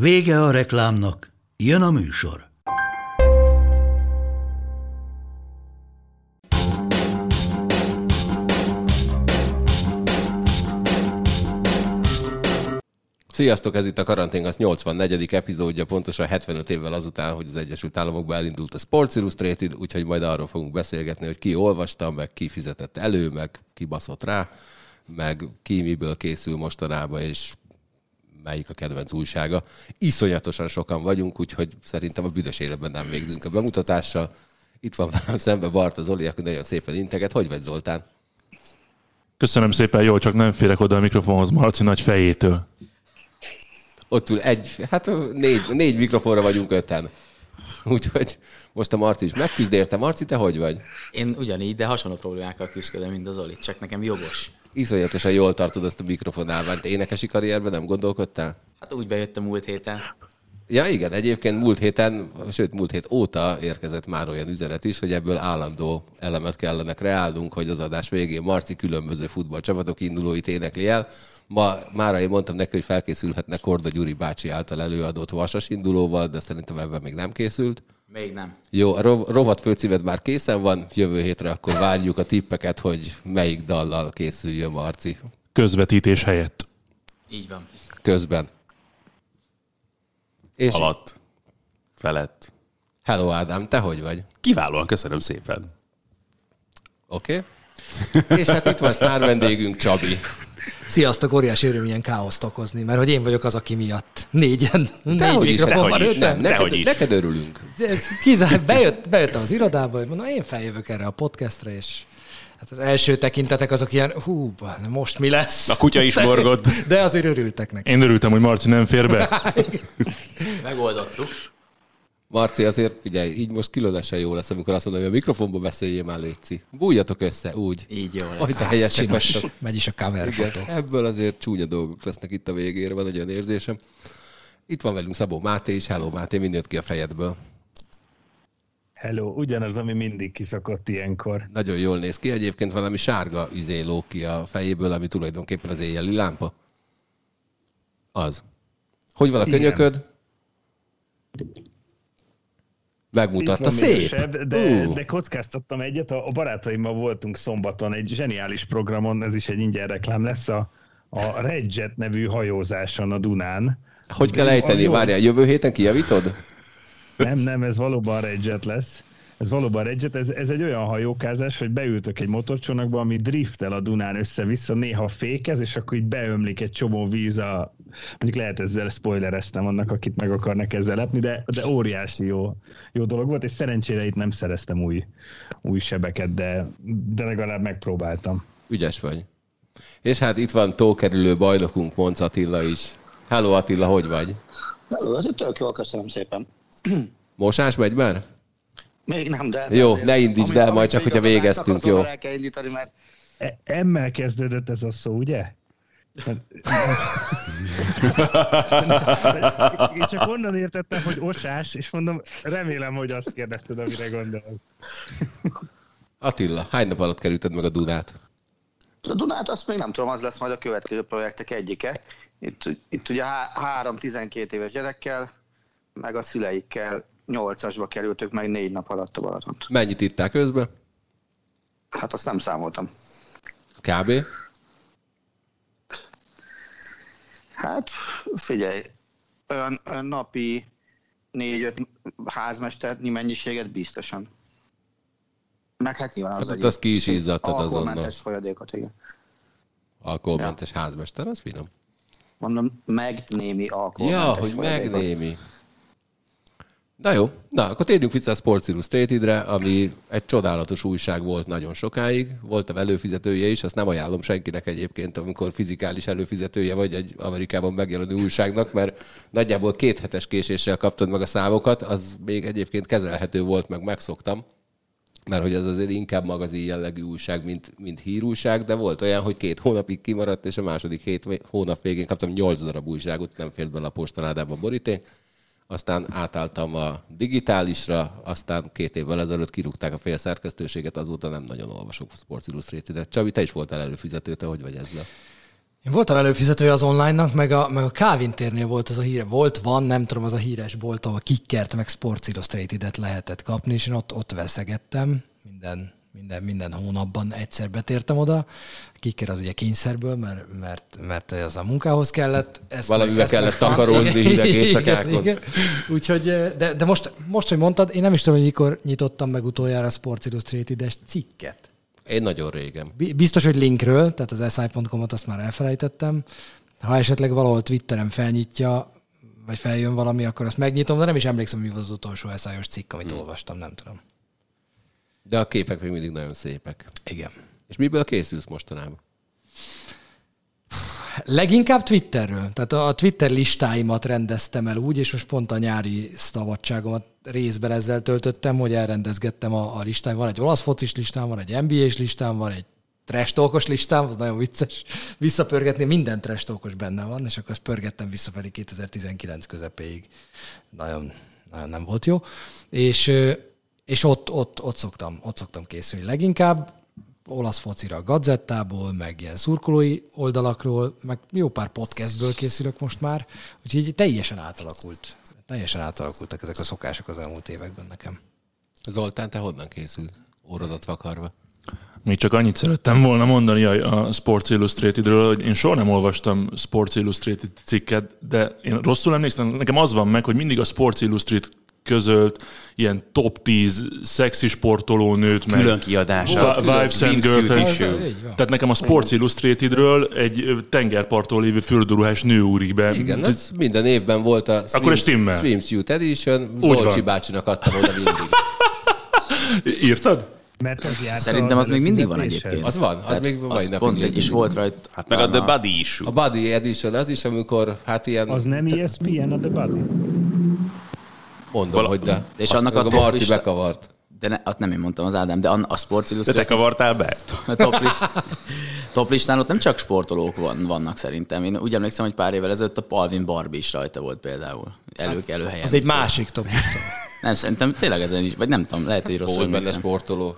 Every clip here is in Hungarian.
Vége a reklámnak, jön a műsor. Sziasztok, ez itt a Karanténgasz 84. epizódja, pontosan 75 évvel azután, hogy az Egyesült Államokban elindult a Sports Illustrated, úgyhogy majd arról fogunk beszélgetni, hogy ki olvasta, meg ki fizetett elő, meg ki baszott rá, meg ki miből készül mostanában, és melyik a kedvenc újsága. Iszonyatosan sokan vagyunk, úgyhogy szerintem a büdös életben nem végzünk a bemutatással. Itt van velem szemben Bart az Oli, aki nagyon szépen integet. Hogy vagy Zoltán? Köszönöm szépen, jó, csak nem férek oda a mikrofonhoz Marci nagy fejétől. Ott ül egy, hát négy, négy mikrofonra vagyunk öten. Úgyhogy most a Marci is megküzd érte. Marci, te hogy vagy? Én ugyanígy, de hasonló problémákkal küzdködöm, mint az Oli, csak nekem jogos. Iszonyatosan jól tartod ezt a mikrofonálványt. Énekesi karrierben nem gondolkodtál? Hát úgy bejöttem múlt héten. Ja igen, egyébként múlt héten, sőt múlt hét óta érkezett már olyan üzenet is, hogy ebből állandó elemet kellene kreálnunk, hogy az adás végén Marci különböző futballcsapatok indulóit énekli el. Ma már én mondtam neki, hogy felkészülhetne Korda Gyuri bácsi által előadott vasas indulóval, de szerintem ebben még nem készült. Még nem. Jó, a rov- rovat főcímed már készen van, jövő hétre akkor várjuk a tippeket, hogy melyik dallal készüljön Marci Közvetítés helyett. Így van. közben. És alatt, felett. hello Ádám, te hogy vagy? Kiválóan, köszönöm szépen. Oké? Okay? És hát itt van sztár vendégünk, Csabi. Sziasztok, óriási öröm ilyen káoszt okozni, mert hogy én vagyok az, aki miatt négyen, négy mikrofon van is. Nem, neked, is. neked örülünk. Kizár, bejött, bejöttem az irodába, hogy mondom, én feljövök erre a podcastra, és hát az első tekintetek azok ilyen, hú, most mi lesz? A kutya is morgott. De azért örültek neki. Én örültem, hogy Marci nem fér be. Megoldottuk. Marci, azért figyelj, így most különösen jó lesz, amikor azt mondom, hogy a mikrofonba beszéljél már, Léci. Bújjatok össze, úgy. Így jó lesz. Hogy te helyesen Most megy is a cover Igen, fotó. ebből azért csúnya dolgok lesznek itt a végére, van egy olyan érzésem. Itt van velünk Szabó Máté is. Hello Máté, mind jött ki a fejedből. Hello, ugyanaz, ami mindig kiszokott ilyenkor. Nagyon jól néz ki. Egyébként valami sárga üzé lóg ki a fejéből, ami tulajdonképpen az éjjeli lámpa. Az. Hogy van a Igen. Megmutatta, szép. de, de kockáztattam egyet, a, a barátaimmal voltunk szombaton egy zseniális programon, ez is egy ingyen reklám lesz, a, a Redjet nevű hajózáson a Dunán. Hogy kell ejteni? Várjál, jövő héten kijavítod? Nem, nem, ez valóban Redjet lesz. Ez valóban Redjet, ez, ez egy olyan hajókázás, hogy beültök egy motorcsónakba, ami driftel a Dunán össze-vissza, néha fékez, és akkor így beömlik egy csomó víz a... Mondjuk lehet ezzel spoilereztem annak, akit meg akarnak ezzel lepni, de, de óriási jó, jó dolog volt, és szerencsére itt nem szereztem új, új sebeket, de, de legalább megpróbáltam. Ügyes vagy. És hát itt van tókerülő bajnokunk, Monc Attila is. Hello Attila, hogy vagy? Hello, tök jól, köszönöm szépen. Mosás megy már? Még nem, de... Jó, azért, ne indítsd el, majd csak, hogyha végeztünk, jó? El kell indítani, mert E- emmel kezdődött ez a szó, ugye? Én csak onnan értettem, hogy osás, és mondom, remélem, hogy azt kérdezted, amire gondolok. Attila, hány nap alatt kerülted meg a Dunát? a Dunát azt még nem tudom, az lesz majd a következő projektek egyike. Itt, itt ugye há- három 12 éves gyerekkel, meg a szüleikkel nyolcasba kerültök meg négy nap alatt a Balatont. Mennyit itták közbe? Hát azt nem számoltam. Kb. Hát figyelj, olyan, olyan napi négy-öt házmesternyi mennyiséget biztosan. Meg hát nyilván az Hát azt ki is izzadtad azonnal. alkoholmentes folyadékot, igen. Alkoholmentes házmester, az finom. Mondom, meg némi alkoholmentes Ja, hogy folyadékot. megnémi. Na jó, na akkor térjünk vissza a Sports Illustrated-re, ami egy csodálatos újság volt nagyon sokáig. Voltam előfizetője is, azt nem ajánlom senkinek egyébként, amikor fizikális előfizetője vagy egy Amerikában megjelenő újságnak, mert nagyjából két hetes késéssel kaptad meg a számokat, az még egyébként kezelhető volt, meg megszoktam mert hogy ez azért inkább magazin jellegű újság, mint, mint hírújság, de volt olyan, hogy két hónapig kimaradt, és a második hét hónap végén kaptam nyolc darab újságot, nem fért bele a postaládába boríték aztán átálltam a digitálisra, aztán két évvel ezelőtt kirúgták a fél szerkesztőséget, azóta nem nagyon olvasok Sports Illustrated-et. Csabi, te is voltál előfizető, te hogy vagy ezzel? Én voltam előfizetője az online-nak, meg a, meg a Calvin térnél volt az a híre. Volt, van, nem tudom, az a híres bolt, ahol Kickert meg Sports Illustrated-et lehetett kapni, és én ott, ott veszegettem minden minden, minden hónapban egyszer betértem oda. Kicker az ugye kényszerből, mert, mert, mert az a munkához kellett. Ezt Valamivel meg, kellett takarózni hideg éjszakákon. Úgyhogy, de, de most, most, hogy mondtad, én nem is tudom, hogy mikor nyitottam meg utoljára a Sports Illustrated-es cikket. Én nagyon régen. Biztos, hogy linkről, tehát az si.com-ot azt már elfelejtettem. Ha esetleg valahol Twitteren felnyitja, vagy feljön valami, akkor azt megnyitom, de nem is emlékszem, mi volt az utolsó SI-os cikk, amit hmm. olvastam, nem tudom. De a képek még mindig nagyon szépek. Igen. És miből készülsz mostanában? Leginkább Twitterről. Tehát a Twitter listáimat rendeztem el úgy, és most pont a nyári szabadságomat részben ezzel töltöttem, hogy elrendezgettem a, a listám. Van egy olasz focis listám, van egy NBA-s listám, van egy trash listám, az nagyon vicces. Visszapörgetni, minden trash benne van, és akkor azt pörgettem visszafelé 2019 közepéig. Nagyon, nagyon nem volt jó. És és ott, ott, ott, szoktam, ott szoktam készülni leginkább, olasz focira a gazettából, meg ilyen szurkolói oldalakról, meg jó pár podcastből készülök most már, úgyhogy teljesen átalakult. Teljesen átalakultak ezek a szokások az elmúlt években nekem. Zoltán, te honnan készült? Órodat vakarva. Még csak annyit szerettem volna mondani a Sports Illustratedről, hogy én soha nem olvastam Sports Illustrated cikket, de én rosszul emlékszem, nekem az van meg, hogy mindig a Sports Illustrated közölt ilyen top 10 szexi sportoló nőt, meg külön kiadása, Vibes and Girlfriends. Tehát nekem a Sports Illustratedről egy tengerparton lévő fürdőruhás nő úrik be. Igen, ez minden évben volt a Akkor swim, Swimsuit Edition, Zolcsi bácsinak adtam oda mindig. Írtad? Mert az Szerintem az még mindig van egyébként. Az van, az még mai napig. Pont egy is volt rajta. Hát meg a The Buddy is. A Buddy Edition az is, amikor hát ilyen... Az nem ESPN a The Buddy? Mondom, Val- hogy de. És annak a, a Marci lista... bekavart. De ne, azt nem én mondtam az Ádám, de a Sports Illustrated... De te kavartál be? A top, list, top listán ott nem csak sportolók van, vannak szerintem. Én úgy emlékszem, hogy pár évvel ezelőtt a Palvin Barbie is rajta volt például. Elő, hát, előhelyen. Az egy másik top lista. nem, szerintem tényleg ezen is, vagy nem tudom, lehet, hogy rosszul Volt benne sportoló.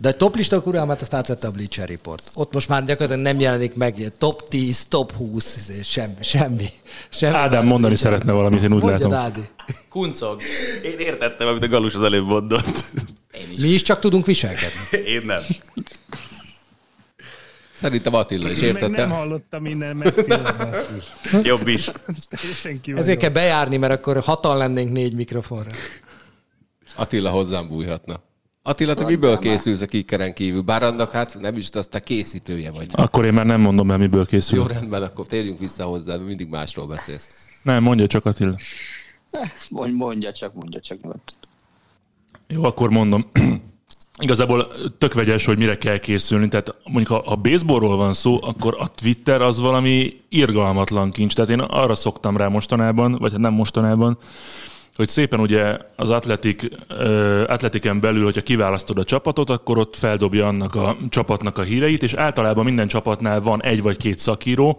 De a top lista uralmát azt átvette a Bleacher Report. Ott most már gyakorlatilag nem jelenik meg top 10, top 20, semmi. semmi, semmi Ádám mondani Bleacher. szeretne valamit, én úgy Mondjad, látom. Ádi. Kuncog. Én értettem, amit a Galus az előbb mondott. is. Mi is csak tudunk viselkedni. Én nem. Szerintem Attila is értette. nem hallottam innen messzire. Jobb is. Ezért kell bejárni, mert akkor hatan lennénk négy mikrofonra. Attila hozzám bújhatna. Attila, te miből készülsz a kikkeren kívül? Bár annak hát nem is, azt te készítője vagy. Akkor én már nem mondom el, miből készül. Jó, rendben, akkor térjünk vissza hozzá, mindig másról beszélsz. Nem, mondja csak Attila. Mondj, mondja csak, mondja csak. Jó, akkor mondom. Igazából tök vegyes, hogy mire kell készülni. Tehát mondjuk, ha a baseballról van szó, akkor a Twitter az valami irgalmatlan kincs. Tehát én arra szoktam rá mostanában, vagy hát nem mostanában, hogy szépen ugye az atletik, atletiken belül, hogyha kiválasztod a csapatot, akkor ott feldobja annak a csapatnak a híreit, és általában minden csapatnál van egy vagy két szakíró,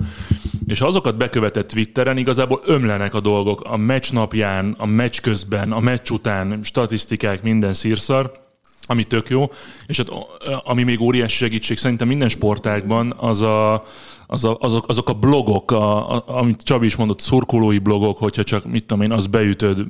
és ha azokat bekövetett Twitteren, igazából ömlenek a dolgok. A meccs napján, a meccs közben, a meccs után, statisztikák, minden szírszar, ami tök jó, és hát, ami még óriási segítség szerintem minden sportágban, az a, az a, azok, azok a blogok, a, a, amit Csabi is mondott, szurkolói blogok, hogyha csak, mit tudom én, azt beütöd,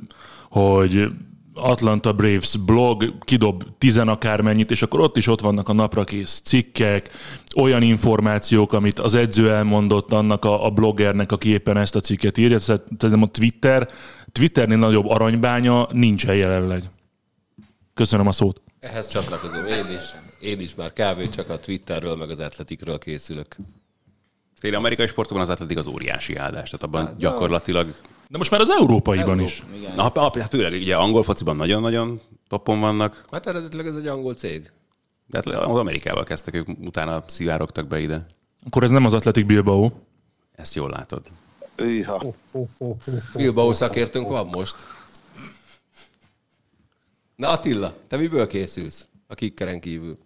hogy Atlanta Braves blog, kidob tizen akármennyit, és akkor ott is ott vannak a naprakész cikkek, olyan információk, amit az edző elmondott annak a, a bloggernek, aki éppen ezt a cikket írja. Tehát a Twitter, Twitternél nagyobb aranybánya nincsen jelenleg. Köszönöm a szót. Ehhez csatlakozom. Én is, én is már kávé csak a Twitterről, meg az atletikről készülök. Én amerikai sportokban az atletik az óriási áldás, tehát abban hát, gyakorlatilag De most már az európaiban is. Na, ha- hát főleg ugye angol fociban nagyon-nagyon toppon vannak, Hát eredetileg ez egy angol cég. de hát Amerikával kezdtek, ők utána szivárogtak be ide. Akkor ez nem az Athletic Bilbao. Ezt jól látod. Őha. Bilbao szakértőnk van most. Na Attila, te miből készülsz? A kikkeren kívül.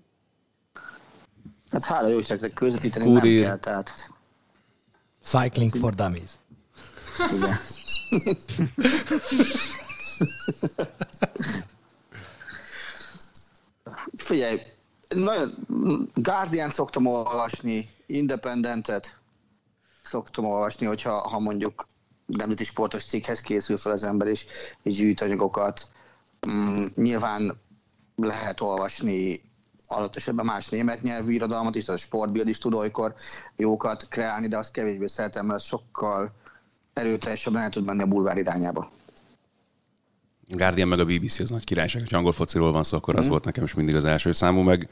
Hát hála jó Istennek közvetíteni Kurír. nem kell, tehát Cycling for Dummies. igen. Figyelj, nagyon Guardian szoktam olvasni, Independentet szoktam olvasni, hogyha ha mondjuk nemzeti sportos cikkhez készül fel az ember, és, és gyűjt anyagokat. Mm, nyilván lehet olvasni adott esetben más német nyelvű irodalmat is, tehát a sportbild is tud olykor jókat kreálni, de azt kevésbé szeretem, mert az sokkal erőteljesebben el tud menni a bulvár irányába. Guardian meg a BBC az nagy királyság, hogy angol fociról van szó, akkor az volt nekem is mindig az első számú, meg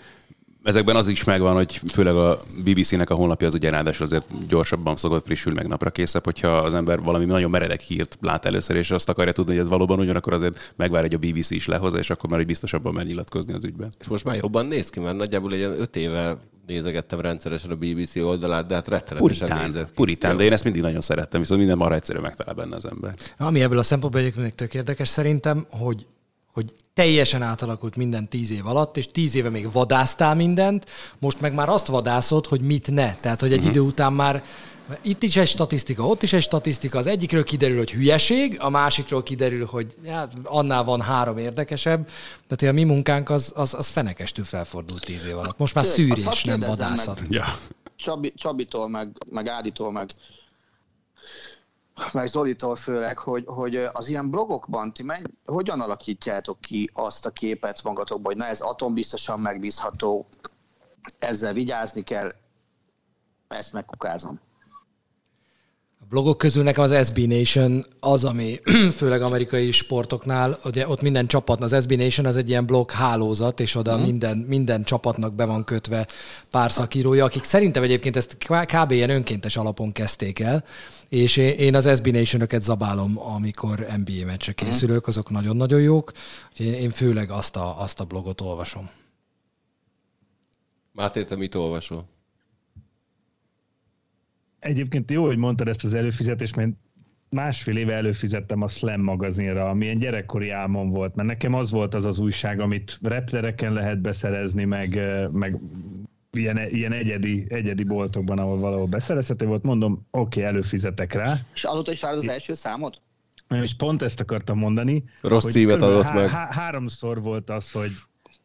ezekben az is megvan, hogy főleg a BBC-nek a honlapja az ugye ráadásul azért gyorsabban szokott frissül, meg napra készebb, hogyha az ember valami nagyon meredek hírt lát először, és azt akarja tudni, hogy ez valóban ugyanakkor azért megvár, hogy a BBC is lehozza, és akkor már egy biztosabban mer nyilatkozni az ügyben. És most már jobban néz ki, mert nagyjából egy öt éve nézegettem rendszeresen a BBC oldalát, de hát rettenetesen Puritán, nézett ki. puritán, de én ezt mindig nagyon szerettem, viszont minden marha egyszerű megtalál benne az ember. Ami ebből a szempontból egyébként tök érdekes szerintem, hogy hogy teljesen átalakult minden tíz év alatt, és tíz éve még vadásztál mindent, most meg már azt vadászod, hogy mit ne. Tehát, hogy egy idő után már itt is egy statisztika, ott is egy statisztika, az egyikről kiderül, hogy hülyeség, a másikról kiderül, hogy hát, annál van három érdekesebb, tehát a mi munkánk az, az, az fenekestül felfordult tíz év alatt. Most már Tényleg, szűrés, nem vadászat. meg. Ja. Csabi, Csabitól, meg, meg Áditól, meg, meg Zolitól főleg, hogy, hogy az ilyen blogokban ti menj, hogyan alakítjátok ki azt a képet magatokban, hogy na ez atombiztosan megbízható, ezzel vigyázni kell, ezt megkukázom. Blogok közül nekem az SB Nation az, ami főleg amerikai sportoknál, ugye ott minden csapat, az SB Nation az egy ilyen blog hálózat, és oda minden, minden csapatnak be van kötve pár szakírója, akik szerintem egyébként ezt kb. ilyen önkéntes alapon kezdték el, és én az SB Nation-öket zabálom, amikor NBA meccsre készülök, azok nagyon-nagyon jók, úgyhogy én- én főleg azt a, azt a blogot olvasom. Máté, te mit olvasol? Egyébként jó, hogy mondtad ezt az előfizetést, mert másfél éve előfizettem a Slam magazinra, ami ilyen gyerekkori álmom volt, mert nekem az volt az az újság, amit reptereken lehet beszerezni, meg, meg ilyen, ilyen egyedi, egyedi boltokban, ahol valahol beszerezhető volt. Mondom, oké, okay, előfizetek rá. És azóta is várod az első számot? És pont ezt akartam mondani. Rossz hogy címet adott meg. Há- háromszor volt az, hogy,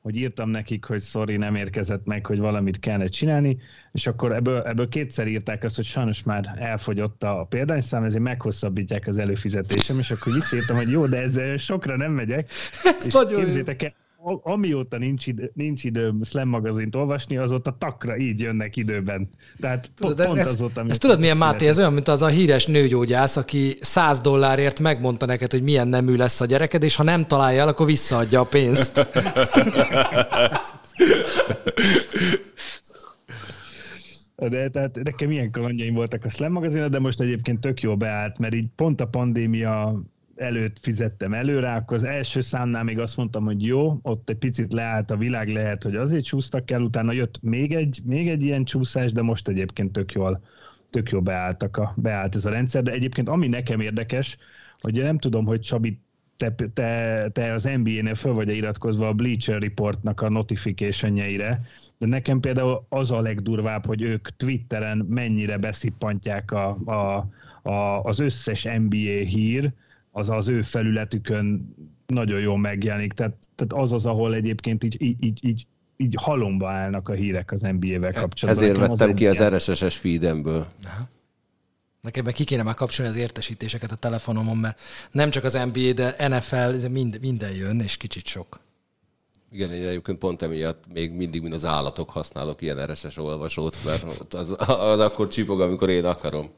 hogy írtam nekik, hogy sorry, nem érkezett meg, hogy valamit kellene csinálni, és akkor ebből, ebből kétszer írták azt, hogy sajnos már elfogyott a példányszám, ezért meghosszabbítják az előfizetésem, és akkor visszaírtam, hogy jó, de ez sokra nem megyek. Ez és nagyon jó. képzétek el, a- amióta nincs, idő, nincs időm Slam magazint olvasni, azóta takra így jönnek időben. Tehát Tudod, ez, pont ez, azóta, ez amikor tudod milyen Máté, született. ez olyan, mint az a híres nőgyógyász, aki 100 dollárért megmondta neked, hogy milyen nemű lesz a gyereked, és ha nem találja el, akkor visszaadja a pénzt. De tehát nekem ilyen kalandjaim voltak a Slam magazinra, de most egyébként tök jó beállt, mert így pont a pandémia előtt fizettem előre, akkor az első számnál még azt mondtam, hogy jó, ott egy picit leállt a világ, lehet, hogy azért csúsztak el, utána jött még egy, még egy ilyen csúszás, de most egyébként tök jól, tök jól beálltak a, beállt ez a rendszer, de egyébként ami nekem érdekes, hogy nem tudom, hogy Csabi, te, te, te az NBA-nél föl vagy iratkozva a Bleacher Reportnak a notificationjeire, de nekem például az a legdurvább, hogy ők Twitteren mennyire beszippantják a, a, a, az összes NBA hír, az az ő felületükön nagyon jól megjelenik. Tehát, tehát az az, ahol egyébként így, így, így, így, így halomba állnak a hírek az NBA-vel kapcsolatban. Ezért Nekem az vettem egy ki az RSS-es feedemből. Nekem meg ki kéne már kapcsolni az értesítéseket a telefonomon, mert nem csak az NBA, de NFL, ez mind, minden jön, és kicsit sok. Igen, én egyébként pont emiatt még mindig, mint az állatok használok ilyen RSS olvasót, mert az, az akkor csipog, amikor én akarom.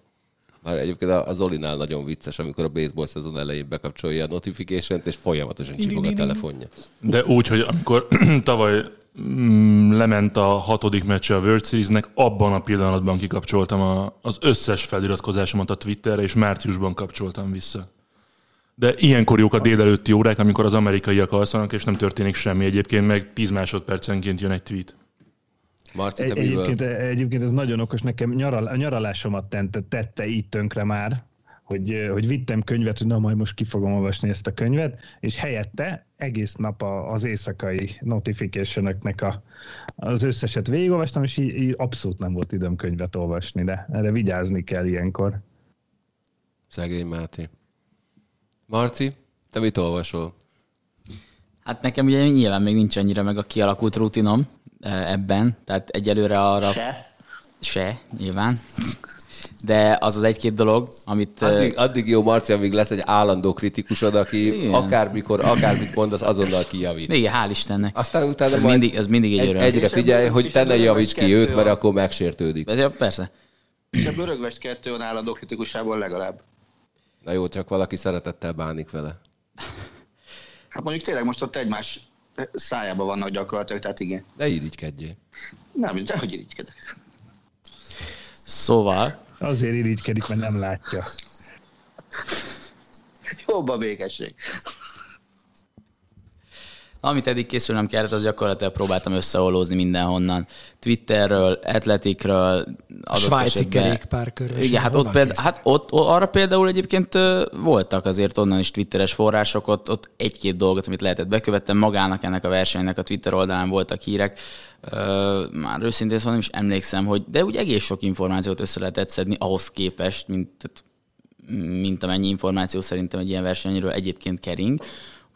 Már egyébként a Zolinál nagyon vicces, amikor a baseball szezon elején bekapcsolja a notification és folyamatosan csipog a telefonja. De úgy, hogy amikor tavaly mm, lement a hatodik meccse a World Series-nek, abban a pillanatban kikapcsoltam a, az összes feliratkozásomat a Twitterre, és márciusban kapcsoltam vissza. De ilyenkor jók a délelőtti órák, amikor az amerikaiak alszanak, és nem történik semmi. Egyébként meg 10 másodpercenként jön egy tweet. Marci, Egy, te miből? egyébként, egyébként ez nagyon okos, nekem nyaral, a nyaralásomat tette, tette így tönkre már, hogy, hogy vittem könyvet, hogy na majd most ki fogom olvasni ezt a könyvet, és helyette egész nap a, az éjszakai notification a, az összeset végigolvastam, és így, így abszolút nem volt időm könyvet olvasni, de erre vigyázni kell ilyenkor. Szegény Máté. Marci, te mit olvasol? Hát nekem ugye nyilván még nincs annyira meg a kialakult rutinom ebben, tehát egyelőre arra... Se? Se, nyilván. De az az egy-két dolog, amit... eh, Addig, addig jó, Marci, amíg lesz egy állandó kritikusod, aki Igen. akármikor, akármit mondasz, azonnal kijavít. Igen, hál' Istennek. Aztán utána Ez majd mindig, ez mindig egy egy, öröm. egyre figyelj, hogy te ne javíts ki kettő őt, mert akkor megsértődik. Ez, ja, persze. És a Börögvest 2 van állandó kritikusából legalább. Na jó, csak valaki szeretettel bánik vele. Hát mondjuk tényleg most ott egymás szájába vannak gyakorlatilag, tehát igen. Ne irigykedjél. Nem, de hogy irigykedek. Szóval, Azért irigykedik, mert nem látja. Jobb a békesség. Amit eddig készülnem kellett, az gyakorlatilag próbáltam összeolózni mindenhonnan. Twitterről, Atletikről, Svájci kerékpárkörös. Igen, hát ott, kész? hát ott, arra például egyébként voltak azért onnan is twitteres források, ott, ott egy-két dolgot, amit lehetett bekövettem, magának ennek a versenynek a Twitter oldalán voltak hírek, már őszintén szóval nem is emlékszem, hogy, de úgy egész sok információt össze lehetett szedni ahhoz képest, mint, mint amennyi információ szerintem egy ilyen versenyről egyébként kering.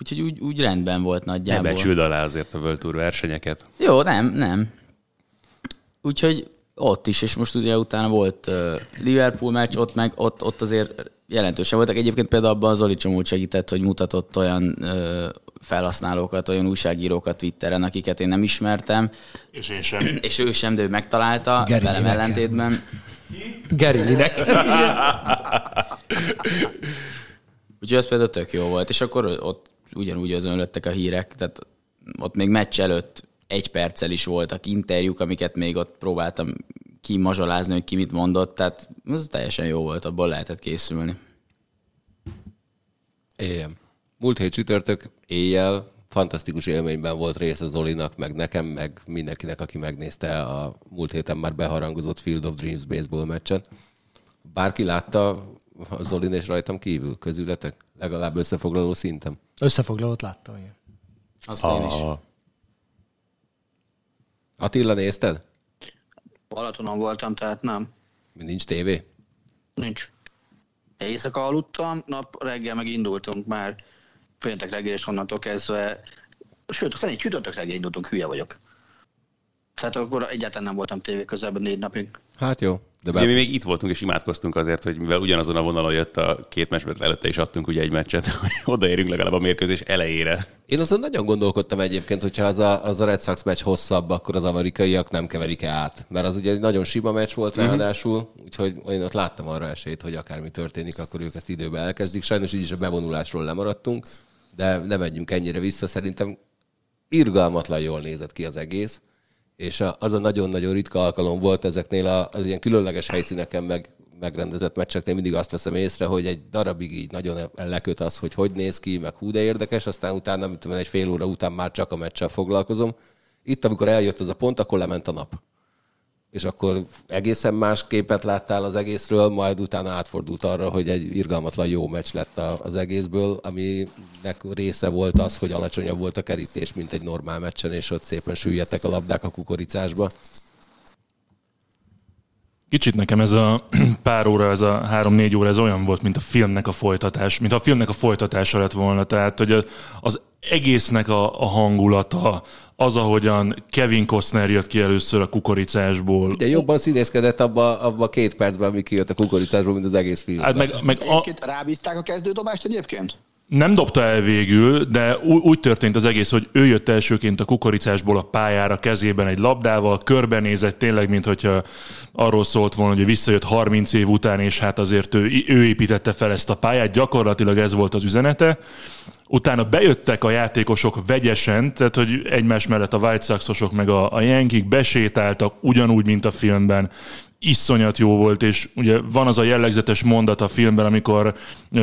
Úgyhogy úgy, úgy rendben volt Nem nagyjából. becsüld alá azért a World Tour versenyeket. Jó, nem, nem. Úgyhogy ott is, és most ugye utána volt Liverpool meccs, ott meg ott, ott azért jelentősen voltak. Egyébként például abban Zoli csomót segített, hogy mutatott olyan felhasználókat, olyan újságírókat Twitteren, akiket én nem ismertem, És én sem. és ő sem, de ő megtalálta, Geri velem Lineker. ellentétben. Geri Linek. Úgyhogy ez például tök jó volt. És akkor ott ugyanúgy özönlöttek a hírek, tehát ott még meccs előtt egy perccel is voltak interjúk, amiket még ott próbáltam kimazsolázni, hogy ki mit mondott, tehát ez teljesen jó volt, abból lehetett készülni. Éljem. Múlt hét csütörtök éjjel fantasztikus élményben volt része Zolinak, meg nekem, meg mindenkinek, aki megnézte a múlt héten már beharangozott Field of Dreams baseball meccset. Bárki látta a Zolin és rajtam kívül közületek? Legalább összefoglaló szinten. Összefoglalót láttam, igen. Azt én is. Attila, nézted? Balatonon voltam, tehát nem. Nincs tévé? Nincs. Éjszaka aludtam, nap reggel meg indultunk már péntek reggel, és onnantól kezdve, sőt, szerint csütörtök reggel indultunk, hülye vagyok. Tehát akkor egyáltalán nem voltam tévé közelben négy napig. Hát jó. De Ugye mi még itt voltunk és imádkoztunk azért, hogy mivel ugyanazon a vonalon jött a két meccs, mert előtte is adtunk ugye egy meccset, hogy odaérünk legalább a mérkőzés elejére. Én azon nagyon gondolkodtam egyébként, hogyha az a, az a Red Sox meccs hosszabb, akkor az amerikaiak nem keverik át. Mert az ugye egy nagyon sima meccs volt ráadásul, úgyhogy én ott láttam arra esélyt, hogy akármi történik, akkor ők ezt időbe elkezdik. Sajnos így is a bevonulásról lemaradtunk, de ne menjünk ennyire vissza. Szerintem irgalmatlan jól nézett ki az egész, és az a nagyon-nagyon ritka alkalom volt ezeknél az ilyen különleges helyszíneken meg, megrendezett meccseknél mindig azt veszem észre, hogy egy darabig így nagyon leköt az, hogy hogy néz ki, meg hú de érdekes, aztán utána, én, egy fél óra után már csak a meccsel foglalkozom. Itt, amikor eljött az a pont, akkor lement a nap. És akkor egészen más képet láttál az egészről, majd utána átfordult arra, hogy egy irgalmatlan jó meccs lett az egészből, aminek része volt az, hogy alacsonyabb volt a kerítés, mint egy normál meccsen, és ott szépen süllyedtek a labdák a kukoricásba. Kicsit nekem ez a pár óra, ez a három-négy óra, ez olyan volt, mint a filmnek a folytatás, mint a filmnek a folytatása lett volna. Tehát, hogy az egésznek a, a hangulata, az, ahogyan Kevin Costner jött ki először a kukoricásból. De jobban színészkedett abba, abba a két percben, ami kijött a kukoricásból, mint az egész film. Hát meg, meg a, rábízták a kezdődobást egyébként? nem dobta el végül, de ú- úgy történt az egész, hogy ő jött elsőként a kukoricásból a pályára kezében egy labdával, körbenézett tényleg, mint hogyha arról szólt volna, hogy visszajött 30 év után, és hát azért ő, ő építette fel ezt a pályát, gyakorlatilag ez volt az üzenete. Utána bejöttek a játékosok vegyesen, tehát hogy egymás mellett a White Soxosok meg a, a Yankee besétáltak ugyanúgy, mint a filmben. Iszonyat jó volt, és ugye van az a jellegzetes mondat a filmben, amikor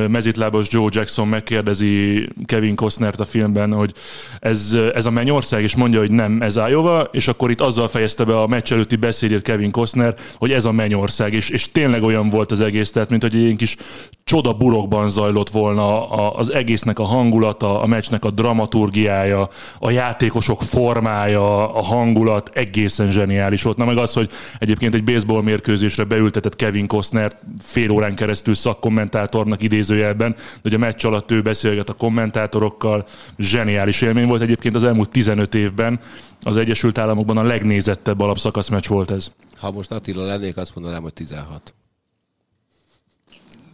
mezitlábos Joe Jackson megkérdezi Kevin Costnert a filmben, hogy ez, ez a mennyország, és mondja, hogy nem, ez Iowa, és akkor itt azzal fejezte be a meccs előtti beszédét Kevin Costner, hogy ez a mennyország, és, és tényleg olyan volt az egész, tehát mint hogy egy kis csoda burokban zajlott volna az egésznek a hangulata, a meccsnek a dramaturgiája, a játékosok formája, a hangulat egészen zseniális volt. Na meg az, hogy egyébként egy baseball mérkőzésre beültetett Kevin Costner fél órán keresztül szakkommentátornak idézőjelben, de hogy a meccs alatt ő beszélget a kommentátorokkal, zseniális élmény volt. Egyébként az elmúlt 15 évben az Egyesült Államokban a legnézettebb alapszakaszmeccs volt ez. Ha most Attila lennék, azt mondanám, hogy 16.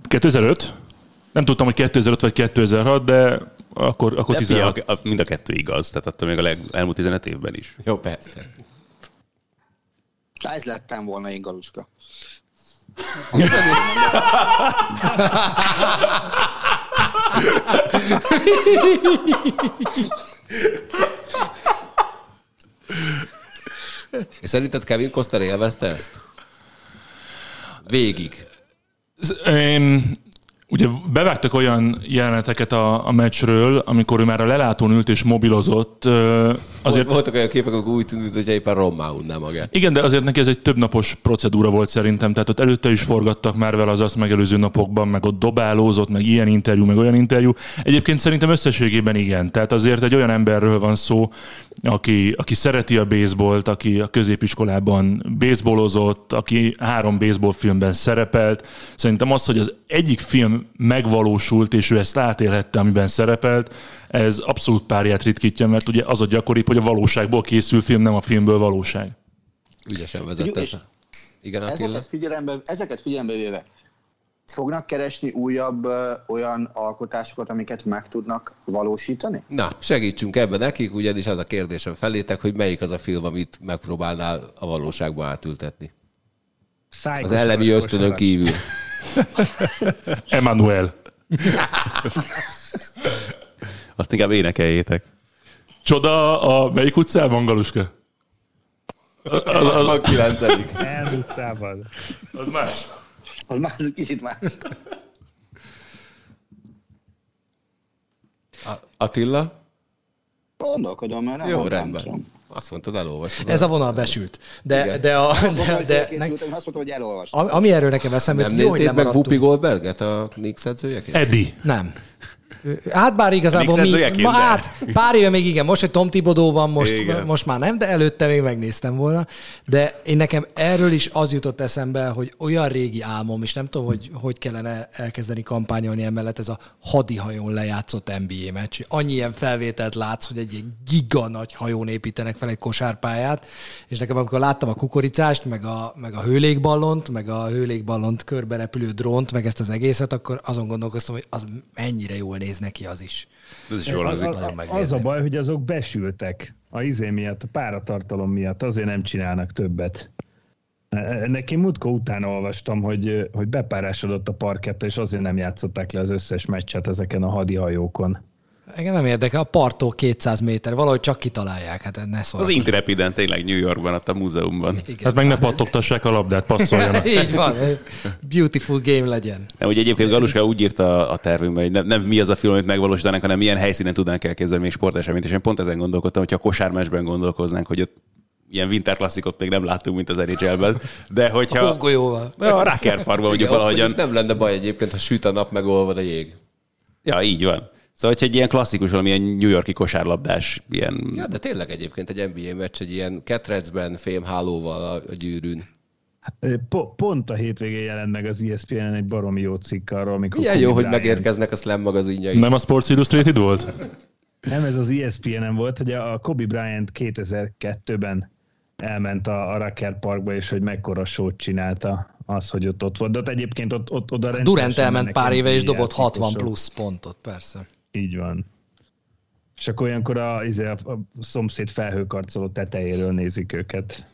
2005? Nem tudtam, hogy 2005 vagy 2006, de akkor, akkor 16. A, a, mind a kettő igaz, tehát attól még a leg, elmúlt 15 évben is. Jó, persze. Ez lettem volna én, Galuska. És szerinted Kevin Costner élvezte ezt? Végig. Én Ugye bevágtak olyan jeleneteket a, a meccsről, amikor ő már a lelátón ült és mobilozott. Azért... Voltak olyan képek, amikor úgy tűnt, hogy éppen rommá unná magát. Igen, de azért neki ez egy többnapos procedúra volt szerintem. Tehát ott előtte is forgattak már vele az azt megelőző napokban, meg ott dobálózott, meg ilyen interjú, meg olyan interjú. Egyébként szerintem összességében igen. Tehát azért egy olyan emberről van szó, aki, aki szereti a baseballt, aki a középiskolában baseballozott, aki három baseball filmben szerepelt. Szerintem az, hogy az egyik film megvalósult, és ő ezt átélhette, amiben szerepelt, ez abszolút párját ritkítja, mert ugye az a gyakoribb, hogy a valóságból készül film, nem a filmből valóság. Ügyesen vezette. Igen, ezeket figyelembe, ezeket figyelembe véve fognak keresni újabb ö, olyan alkotásokat, amiket meg tudnak valósítani? Na, segítsünk ebben nekik, ugyanis az a kérdésem felétek, hogy melyik az a film, amit megpróbálnál a valóságba átültetni. Szájkos Az ellemi ösztönön kívül. Emmanuel. Azt inkább énekeljétek. Csoda a melyik utcában, Galuska? Az, az, az, 69. Elutcában. az más. Az már egy kicsit más. A- Attila? Gondolkodom, mert nem Jó, nem rendben. tudom. Azt mondtad, elolvasod. Ez a vonal besült. De, Igen. de, a, de, hogy de ne, azt mondtam, hogy elolvastam. ami- ami erről nekem eszembe, Nem jut, jó, hogy néznéd meg. Whoopi Goldberget, a Knicks edzőjeként? Eddie. Nem. Hát bár igazából mi, ma, hát pár éve még igen, most egy Tom Thibodeau van, most, Igen. most már nem, de előtte még megnéztem volna. De én nekem erről is az jutott eszembe, hogy olyan régi álmom, és nem tudom, hogy hogy kellene elkezdeni kampányolni emellett, ez a hadihajón lejátszott NBA meccs. Annyi ilyen felvételt látsz, hogy egy ilyen giga nagy hajón építenek fel egy kosárpályát, és nekem amikor láttam a kukoricást, meg a, meg a hőlékballont, meg a hőlékballont körbe repülő drónt, meg ezt az egészet, akkor azon gondolkoztam, hogy az mennyire jól néz neki az is. Ez is jól Az, az, az a baj, hogy azok besültek a izé miatt, a páratartalom miatt, azért nem csinálnak többet. Ennek én múltkor utána olvastam, hogy, hogy bepárásodott a parketta, és azért nem játszották le az összes meccset ezeken a hadihajókon. Engem nem érdekel, a parttól 200 méter, valahogy csak kitalálják, hát ne szólj. Az Intrepiden tényleg New Yorkban, ott a múzeumban. Hát meg ne pattogtassák a labdát, passzoljanak. Így van, beautiful game legyen. Nem, ugye egyébként Galuska úgy írta a tervünkben, hogy nem, nem mi az a film, amit megvalósítanánk, hanem milyen helyszínen tudnánk elképzelni még sporteseményt. És én pont ezen gondolkodtam, hogyha a kosármesben gondolkoznánk, hogy ott ilyen winter klasszikot még nem láttunk, mint az NHL-ben, de A hogyha... hongolyóval. De a Racker Parkban mondjuk Igen, valahogyan... Nem lenne baj egyébként, ha süt a nap, meg olvad a jég. Ja, így van. Szóval, hogyha egy ilyen klasszikus, valamilyen New Yorki kosárlabdás, ilyen... Ja, de tényleg egyébként egy NBA meccs egy ilyen ketrecben, fémhálóval a, gyűrűn. Po- pont a hétvégén jelent meg az ESPN-en egy baromi jó cikk arról, amikor... Milyen Kobe jó, hogy megérkeznek a slam magazinjai. Nem a Sports Illustrated volt? Nem, ez az ESPN-en volt, hogy a Kobe Bryant 2002-ben elment a, a Racker Parkba, és hogy mekkora sót csinálta az, hogy ott ott volt. De ott egyébként ott, ott oda Durant elment pár éve, és dobott 60 játékosok. plusz pontot, persze. Így van. És akkor olyankor a, izé, a, a szomszéd felhőkarcoló tetejéről nézik őket.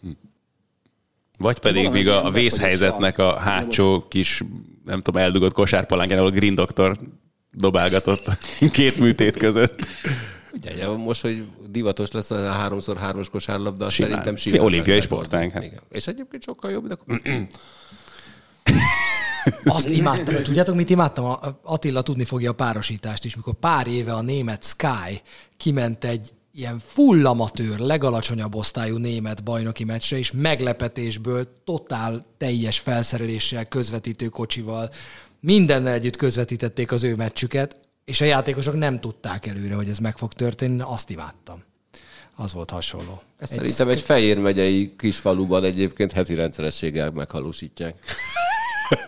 Vagy pedig Valami még a, a vészhelyzetnek a hátsó kis, nem tudom, eldugott kosárpalánkján, ahol a Green Doktor dobálgatott két műtét között. Ugye, most, hogy divatos lesz a háromszor hármas kosárlabda, azt Simán. szerintem simán. olimpiai oldani. hát. Igen. És egyébként sokkal jobb, de Azt imádtam, hogy tudjátok, mit imádtam? A- Attila tudni fogja a párosítást is, mikor pár éve a német Sky kiment egy ilyen full amatőr, legalacsonyabb osztályú német bajnoki meccsre, és meglepetésből totál teljes felszereléssel, közvetítő kocsival, mindennel együtt közvetítették az ő meccsüket, és a játékosok nem tudták előre, hogy ez meg fog történni, azt imádtam. Az volt hasonló. Ezt szerintem egy Fejér megyei kisfaluban egyébként heti rendszerességgel meghalósítják.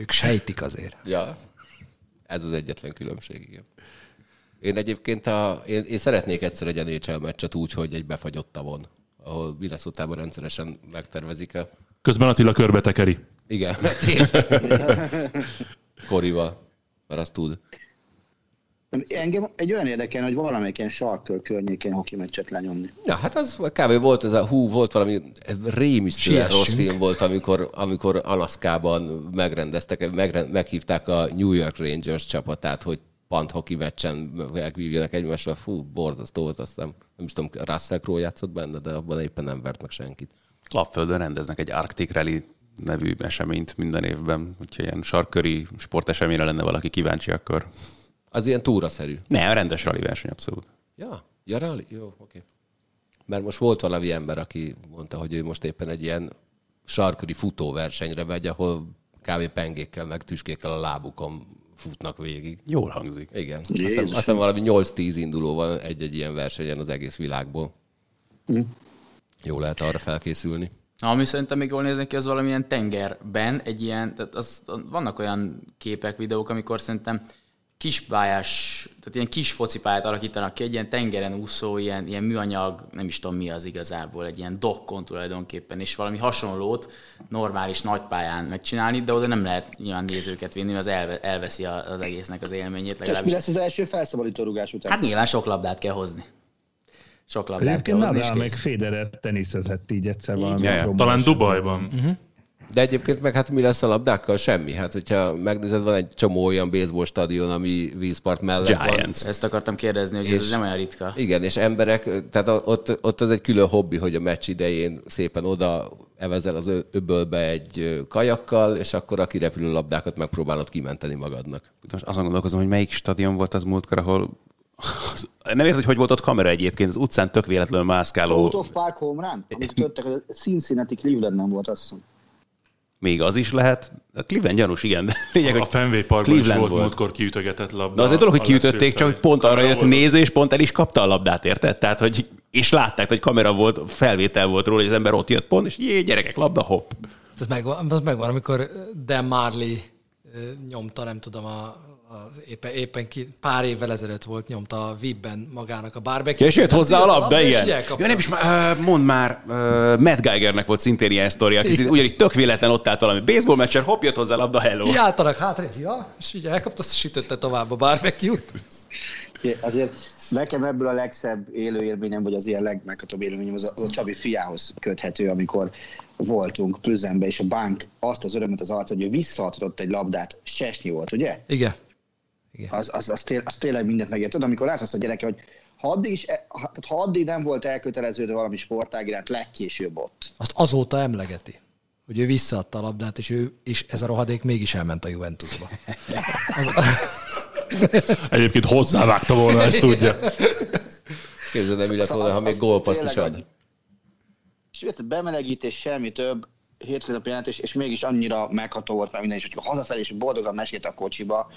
Ők sejtik azért. Ja, ez az egyetlen különbség, igen. Én egyébként a, én, én szeretnék egyszer egy NHL meccset úgy, hogy egy befagyott tavon, ahol minnesota rendszeresen megtervezik a... Közben Attila körbe tekeri. Igen. Korival, mert azt tud. Engem egy olyan érdekel, hogy valamelyik ilyen sarkör környékén hoki meccset lenyomni. Ja, hát az kb. volt ez a, hú, volt valami rémisztően rossz film volt, amikor, amikor Alaszkában megrendeztek, megrend, meghívták a New York Rangers csapatát, hogy pant hoki meccsen megvívjanak egymásra. Fú, borzasztó volt, azt nem, is tudom, Russell Crowe játszott benne, de abban éppen nem vert meg senkit. Lapföldön rendeznek egy Arctic Rally nevű eseményt minden évben, úgyhogy ilyen sarköri sporteseményre lenne valaki kíváncsi, akkor Az ilyen túraszerű. ne, a rendes rally verseny abszolút. Ja, ja, rally? Jó, oké. Mert most volt valami ember, aki mondta, hogy ő most éppen egy ilyen sarköri futóversenyre megy, ahol kb. pengékkel, meg tüskékkel a lábukon futnak végig. Jól hangzik. Igen. Aztán, aztán valami 8-10 induló van egy-egy ilyen versenyen az egész világból. Jó lehet arra felkészülni. Ami szerintem még jól néznek ki, az valamilyen tengerben, egy ilyen, tehát az, vannak olyan képek, videók, amikor szerintem kispályás, tehát ilyen kis focipályát alakítanak ki, egy ilyen tengeren úszó, ilyen, ilyen műanyag, nem is tudom mi az igazából, egy ilyen dokkon tulajdonképpen, és valami hasonlót normális nagy pályán megcsinálni, de oda nem lehet nyilván nézőket vinni, mert az elve, elveszi az egésznek az élményét És mi legalábbis. lesz az első felszabadító rugás után? Hát nyilván sok labdát kell hozni. Sok labdát kell hozni, és Nadal meg. Federer teniszezett így egyszer valami. Talán Dubajban. Uh-huh. De egyébként meg hát mi lesz a labdákkal? Semmi. Hát hogyha megnézed, van egy csomó olyan baseball stadion, ami vízpart mellett van. Giants. Ezt akartam kérdezni, hogy ez És- nem olyan ritka. Igen, és emberek, tehát ott, ott az egy külön hobbi, hogy a meccs idején szépen oda evezel az öbölbe egy kajakkal, és akkor a kirepülő labdákat megpróbálod kimenteni magadnak. Most azon gondolkozom, hogy melyik stadion volt az múltkor, ahol nem érted, hogy hogy volt ott kamera egyébként, az utcán tök véletlenül mászkáló. Out of Park Home Run? Amit törtek, a Cincinnati Clevelandben volt, azt hiszem. Még az is lehet. A Cleveland gyanús, igen. Lényeg, A hogy Fenway Parkban is Cleveland volt, múltkor kiütögetett labda. De az egy dolog, hogy kiütötték, csak hogy pont arra jött volt. néző, és pont el is kapta a labdát, érted? Tehát, hogy és látták, hogy kamera volt, felvétel volt róla, hogy az ember ott jött pont, és jé, gyerekek, labda, hopp. Az megvan, az megvan amikor Dan Marley nyomta, nem tudom, a, a, éppen, éppen ki, pár évvel ezelőtt volt, nyomta a Vibben magának a barbecue. És jött hozzá a labda, igen. Ja, nem is már, mondd már, uh, Matt Geigernek volt szintén ilyen sztoria, aki ugyanígy tök véletlen ott állt valami baseball meccsen, hopp, jött hozzá a labda, hello. Kiálltanak hátra, ja, és így elkapta, azt sütötte tovább a barbecue-t. Azért nekem ebből a legszebb élőélményem, vagy az ilyen legmeghatóbb élményem az a, az a Csabi fiához köthető, amikor voltunk Plüzenbe, és a bank azt az örömöt az arc, hogy ő visszaadott egy labdát, sesnyi volt, ugye? Igen. Az, az, az, tél, az tényleg mindent megért. Tudod, amikor látsz azt a gyereke, hogy ha addig, is, e- ha, tehát ha addig nem volt elköteleződve valami sportág iránt, legkésőbb ott. Azt azóta emlegeti, hogy ő visszaadta a labdát, és ő és ez a rohadék mégis elment a Juventusba. Egyébként hozzávágta volna, ezt tudja. Képzeld el, mi lett Szóval volna, az- ha még az gólpaszt is ad. És bemelegítés, semmi több, hétköznapi jelentés, és mégis annyira megható volt már minden is, hogy hazafelé is boldogan mesélt a kocsiba, az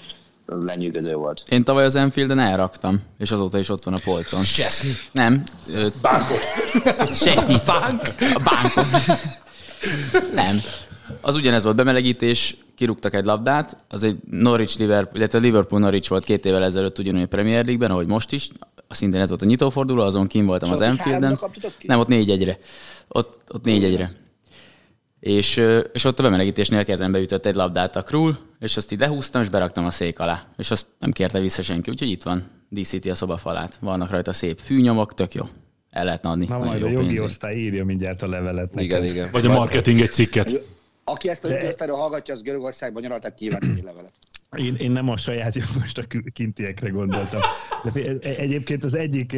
lenyűgöző volt. Én tavaly az Enfielden elraktam, és azóta is ott van a polcon. Cseszni. Nem. Bánkot. Sesnyi. Bánk. A bánkot. Nem. Az ugyanez volt bemelegítés, kirúgtak egy labdát, az egy Norwich Liverpool, illetve Liverpool Norwich volt két évvel ezelőtt ugyanúgy a Premier League-ben, ahogy most is. Szintén ez volt a nyitóforduló, azon kim voltam az Enfielden. Nem, ott négy egyre. Ott, ott négy egyre. És, és ott a bemelegítésnél kezembe ütött egy labdát a Krul, és azt így lehúztam, és beraktam a szék alá. És azt nem kérte vissza senki, úgyhogy itt van, díszíti a szobafalát. Vannak rajta szép fűnyomok, tök jó. El lehetne adni. Na majd a jó jogi pénzért. osztály írja mindjárt a levelet. Igen, neked. igen. Vagy a marketing egy cikket. Aki ezt a videósztáról hallgatja, az Görögországban nyaralt, tehát nyilván egy levelet. Én, én nem a saját most a kintiekre gondoltam. De egyébként az egyik,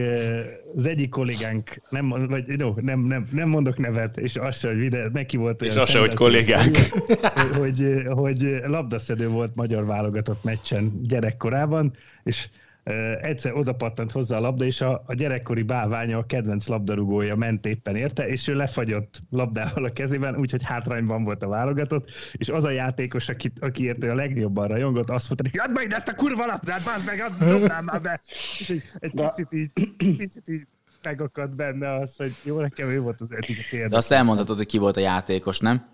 az egyik kollégánk, nem, vagy, no, nem, nem, nem mondok nevet, és az se, hogy videó, neki volt És az se, hogy kollégánk. Hogy, hogy, hogy labdaszedő volt magyar válogatott meccsen gyerekkorában, és egyszer odapattant hozzá a labda, és a, a gyerekkori bálványa, a kedvenc labdarúgója ment éppen érte, és ő lefagyott labdával a kezében, úgyhogy hátrányban volt a válogatott, és az a játékos, aki, aki érte a legjobban rajongott, azt mondta neki, add meg ezt a kurva labdát, bánz meg, add már be. És egy, egy picit így, picit így megakadt benne az, hogy jó, nekem ő volt az egyik De azt elmondhatod, hogy ki volt a játékos, nem?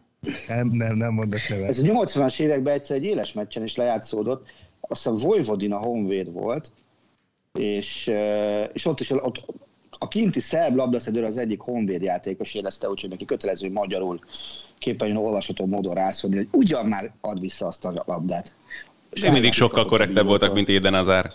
Nem, nem, nem mondok nevet. Ez a 80-as években egyszer egy éles meccsen is lejátszódott, azt hiszem Vojvodina Honvéd volt, és, és ott is ott, a kinti szerb labdaszedőr az egyik honvéd játékos érezte, úgyhogy neki kötelező magyarul képen olvasható módon rászólni, hogy ugyan már ad vissza azt a labdát. És mindig sokkal korrektebb voltak, mint Éden Azár.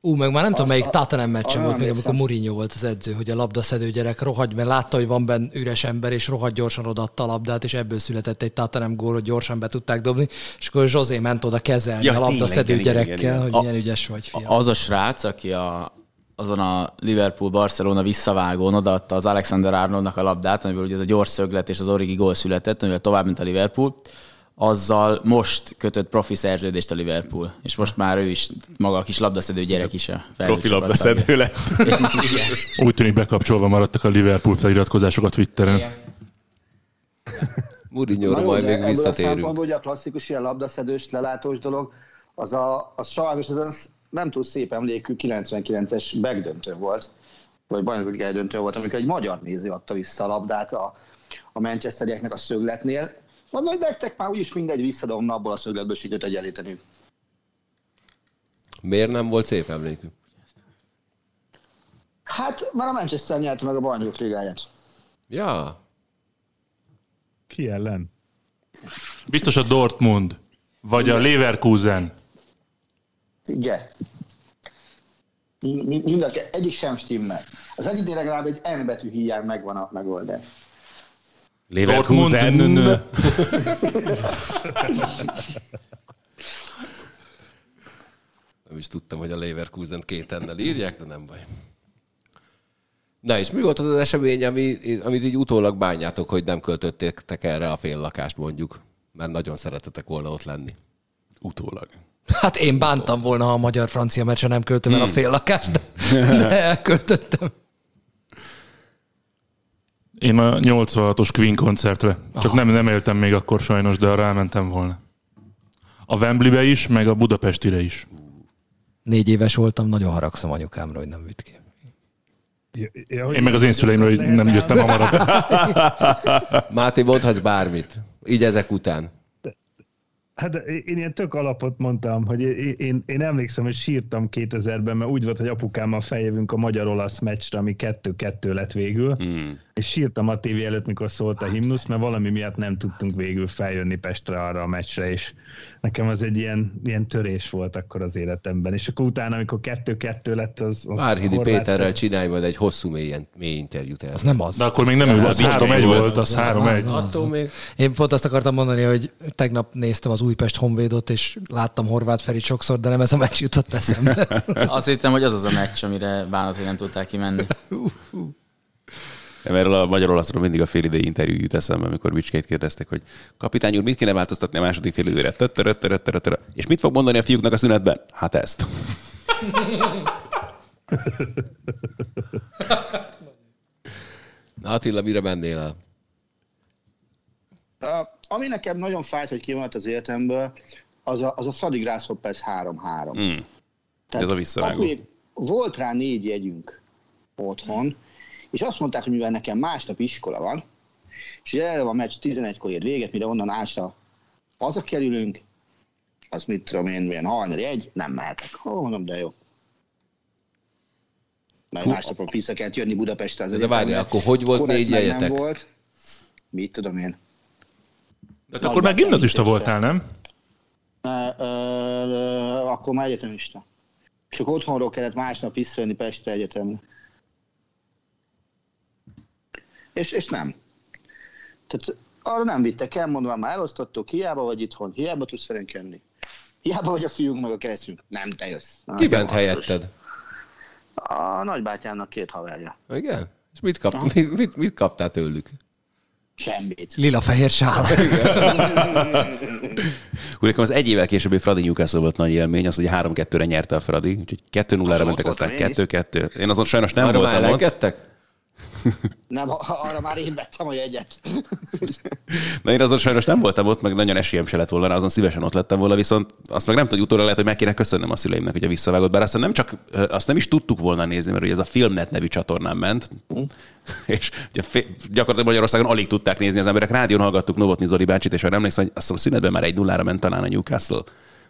Ú, meg már nem tudom, melyik Tatanem meccsen volt, még amikor Mourinho volt az edző, hogy a labdaszedő gyerek rohagy, mert látta, hogy van benne üres ember, és rohadt gyorsan odaadta a labdát, és ebből született egy Tatanem gól, hogy gyorsan be tudták dobni, és akkor José ment oda kezelni ja, a labdaszedő gyerekkel, hogy milyen ügyes vagy, fiam. Az a srác, aki a, azon a Liverpool-Barcelona visszavágón odaadta az Alexander Arnoldnak a labdát, amiből ugye ez a gyors szöglet és az origi gól született, amivel tovább, mint a Liverpool, azzal most kötött profi szerződést a Liverpool, és most már ő is, maga a kis labdaszedő gyerek is a Profi labdaszedő lett. Úgy tűnik bekapcsolva maradtak a Liverpool feliratkozások a Twitteren. Mourinho-ra majd még visszatérünk. hogy a klasszikus ilyen labdaszedős, lelátós dolog, az, a, az sajnos az, az nem túl szép emlékű 99-es backdöntő volt, vagy bajnoki döntő volt, amikor egy magyar néző adta vissza a labdát a, a Manchesterieknek a szögletnél, Mondom, hogy nektek már úgyis mindegy, visszadom abból a szögletből sikerült egyenlíteni. Miért nem volt szép emlékű? Hát már a Manchester nyerte meg a bajnokok ligáját. Ja. Ki ellen? Biztos a Dortmund, vagy Igen. a Leverkusen. Igen. Mind a egyik sem stimmel. Az egyiknél legalább egy N betű hiány megvan a megoldás. Leverkusen. nem is tudtam, hogy a Leverkusen két ennel írják, de nem baj. Na és mi volt az az esemény, ami, amit így utólag bánjátok, hogy nem költötték erre a fél lakást mondjuk? Mert nagyon szeretetek volna ott lenni. Utólag. Hát én bántam volna, ha a magyar-francia meccsen nem költöm el a hmm. fél lakást, de, de elköltöttem. Én a 86-os Queen koncertre. Csak nem, nem éltem még akkor sajnos, de rámentem volna. A Wembleybe is, meg a Budapestire is. Négy éves voltam, nagyon haragszom anyukámra, hogy nem vitt ki. Ja, én meg az én szüleimről, hogy nem jöttem hamarabb. Máté, mondhatsz bármit. Így ezek után. Hát én ilyen tök alapot mondtam, hogy én, én, én emlékszem, hogy sírtam 2000-ben, mert úgy volt, hogy apukámmal feljövünk a magyar-olasz meccsre, ami 2-2 lett végül, hmm. És sírtam a tévé előtt, mikor szólt a himnusz, mert valami miatt nem tudtunk végül feljönni Pestre arra a meccsre, és nekem az egy ilyen, ilyen törés volt akkor az életemben. És akkor utána, amikor kettő-kettő lett, az... az Várhidi Péterrel csinálj majd egy hosszú mély, mély interjút el. Az nem az. De akkor még nem ő az három egy volt, az három egy. Attól még... Én pont azt akartam mondani, hogy tegnap néztem az Újpest Honvédot, és láttam Horváth Ferit sokszor, de nem ez a meccs jutott eszembe. azt hittem, hogy az az a meccs, amire bánat, hogy nem tudták kimenni. Erről a magyar olaszról mindig a félidei interjú jut eszembe, amikor Bicskét kérdezték, hogy kapitány úr, mit kéne változtatni a második félidőre? És mit fog mondani a fiúknak a szünetben? Hát ezt. Na Attila, mire mennél el? Uh, ami nekem nagyon fájt, hogy kivonat az életemből, az a, az a Fradi Grasshoppers 3-3. Mm. Ez a visszavágó. Volt rá négy jegyünk otthon, és azt mondták, hogy mivel nekem másnap iskola van, és erre a meccs 11-kor ér véget, mire onnan ásra hazakerülünk, az mit tudom én, milyen hajnali egy, nem mehetek. Ó, mondom, de jó. Mert másnapon vissza kellett jönni Budapestre. Az de várj, akkor hogy volt négy Nem volt. Mit tudom én. De akkor már gimnazista voltál, nem? Ö, ö, ö, akkor már egyetemista. Csak otthonról kellett másnap visszajönni Pestre egyetemre. És, és nem. Tehát arra nem vittek el, mondva, már elosztottuk, hiába vagy itthon, hiába tudsz velünk jönni. Hiába vagy a fiúnk, meg a keresztünk. Nem, te jössz. Na, Ki basszus. helyetted? A nagybátyámnak két haverja. Igen? És mit, kapt, mit, mit, mit kaptál tőlük? Semmit. Lila-fehér sál. Úgy az egy évvel későbbi Fradi Newcastle volt nagy élmény, az, hogy 3-2-re nyerte a Fradi, úgyhogy 2-0-ra Azon mentek, aztán voltam én is. 2-2. Én azon sajnos nem Arra voltam ott. Nem, arra már én vettem a jegyet. Na én azon sajnos nem voltam ott, meg nagyon esélyem se lett volna azon szívesen ott lettem volna, viszont azt meg nem tudom, hogy utóra lehet, hogy meg kéne köszönnöm a szüleimnek, hogy a visszavágott, bár aztán nem csak, azt nem is tudtuk volna nézni, mert ugye ez a Filmnet nevű csatornán ment, és ugye fé- gyakorlatilag Magyarországon alig tudták nézni az emberek. Rádión hallgattuk Novotny Zoli bácsit, és arra emlékszem, hogy azt hiszem a szünetben már egy nullára ment talán a Newcastle.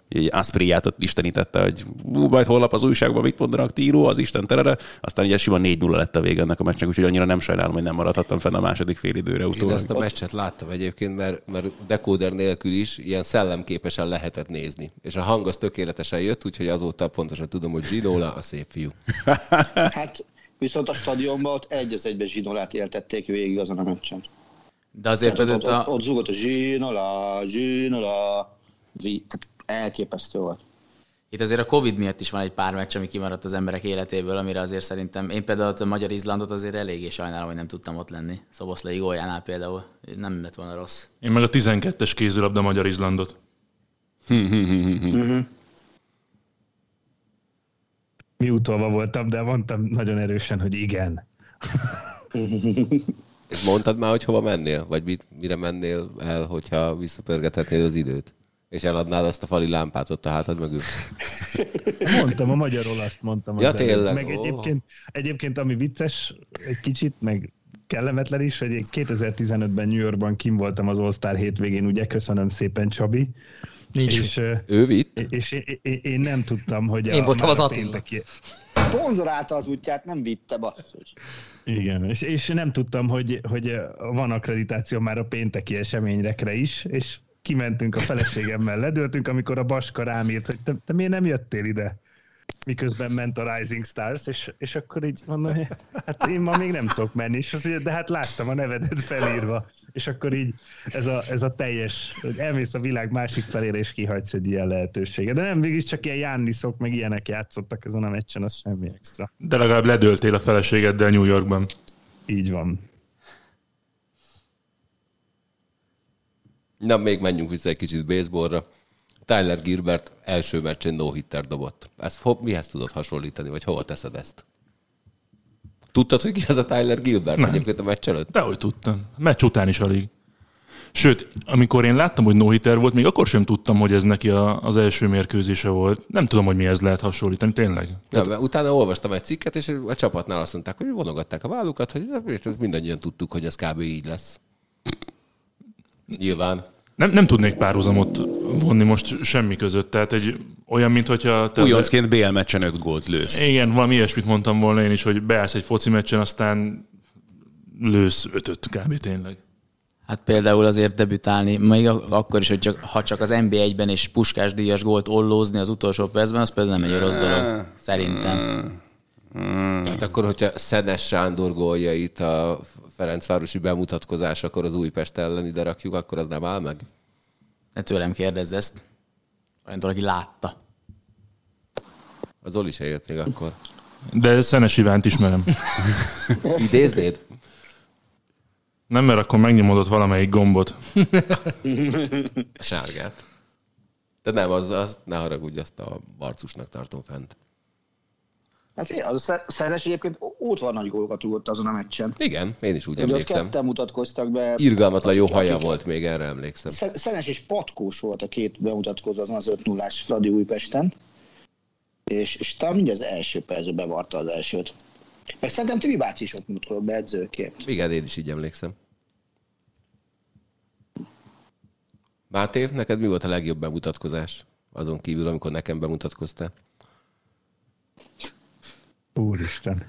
Egy Aspriát ott istenítette, hogy ú, majd holnap az újságban mit mondanak, író, az Isten terere. Aztán ugye sima 4-0 lett a vége ennek a meccsnek, úgyhogy annyira nem sajnálom, hogy nem maradhattam fenn a második fél időre Én utólag. ezt a meccset láttam egyébként, mert, mert decoder nélkül is ilyen szellemképesen lehetett nézni. És a hang az tökéletesen jött, úgyhogy azóta pontosan tudom, hogy Ginola a szép fiú. Hát viszont a stadionban ott egy az egybe zsinolát éltették végig azon a meccsen. De azért Tehát ott, ott, a, ott zúgott a zsinola, zsinola, vi, tehát elképesztő volt. itt azért a Covid miatt is van egy pár meccs, ami kimaradt az emberek életéből, amire azért szerintem, én például a Magyar Izlandot azért eléggé sajnálom, hogy nem tudtam ott lenni. Szoboszlai góljánál például. Nem lett volna rossz. Én meg a 12-es kézilabda Magyar Izlandot. Mi utolva voltam, de mondtam nagyon erősen, hogy igen. És mondtad már, hogy hova mennél? Vagy mit, mire mennél el, hogyha visszapörgethetnéd az időt? És eladnád azt a fali lámpát ott a hátad mögül? Mondtam, a magyar olaszt mondtam. Ja, tényleg? Meg egyébként, egyébként, ami vicces egy kicsit, meg kellemetlen is, hogy én 2015-ben New Yorkban kim voltam az All-Star hétvégén, ugye, köszönöm szépen Csabi. Nincs és, Ő vitt? és én, én, én, nem tudtam, hogy Én voltam már az a Attila. pénteki- Szponzorálta az útját, nem vitte basszus. Igen, és, és nem tudtam, hogy, hogy van akkreditáció már a pénteki eseményekre is, és kimentünk a feleségemmel, ledöltünk, amikor a Baska rám írt, hogy te, te miért nem jöttél ide? Miközben ment a Rising Stars, és, és akkor így mondom, hogy hát én ma még nem tudok menni, és mondja, de hát láttam a nevedet felírva. És akkor így ez a, ez a teljes, hogy elmész a világ másik felére, és kihagysz egy ilyen lehetőséget. De nem, végig csak ilyen Jánniszok, meg ilyenek játszottak ezen a meccsen, az semmi extra. De legalább ledöltél a feleségeddel New Yorkban. Így van. Na, még menjünk vissza egy kicsit baseballra. Tyler Gilbert első meccsen no hitter dobott. Ezt ho- mihez tudod hasonlítani, vagy hova teszed ezt? Tudtad, hogy ki az a Tyler Gilbert Nem. egyébként a meccs előtt? Dehogy tudtam. Meccs után is alig. Sőt, amikor én láttam, hogy no volt, még akkor sem tudtam, hogy ez neki a, az első mérkőzése volt. Nem tudom, hogy mihez lehet hasonlítani, tényleg. Nem, mert utána olvastam egy cikket, és a csapatnál azt mondták, hogy vonogatták a vállukat, hogy mindannyian tudtuk, hogy ez kb. így lesz. Nyilván. Nem, nem tudnék párhuzamot vonni most semmi között. Tehát egy olyan, mint hogyha... te- Újoncként BL meccsen 5 gólt lősz. Igen, valami ilyesmit mondtam volna én is, hogy beállsz egy foci meccsen, aztán lősz ötöt kb. tényleg. Hát például azért debütálni, még ak- akkor is, hogy csak, ha csak az NB1-ben és puskás díjas gólt ollózni az utolsó percben, az például nem egy rossz dolog. Szerintem. Tehát akkor, hogyha Szenes Sándor góljait a Ferencvárosi bemutatkozás, akkor az Újpest ellen ide rakjuk, akkor az nem áll meg? Ne tőlem kérdezz ezt. Olyantól, aki látta. Az Zoli se jött még akkor. De Szenes Ivánt ismerem. Idéznéd? Nem, mert akkor megnyomod ott valamelyik gombot. Sárgát. De nem, az, az ne haragudj, azt a barcusnak tartom fent. Hát az Sze- Szeres egyébként ott van nagy gólokat rúgott azon a meccsen. Igen, én is úgy Ugye emlékszem. ketten mutatkoztak be. Irgalmatlan jó haja Akik- volt még, erre emlékszem. Sze- Szenes és Patkós volt a két bemutatkozó azon az 5 0 Fradi Újpesten. És, és talán mindjárt az első percben bevarta az elsőt. Meg szerintem Tibi bácsi is ott mutatkozott be edzőként. Igen, én is így emlékszem. Máté, neked mi volt a legjobb bemutatkozás? Azon kívül, amikor nekem bemutatkoztál. Úristen.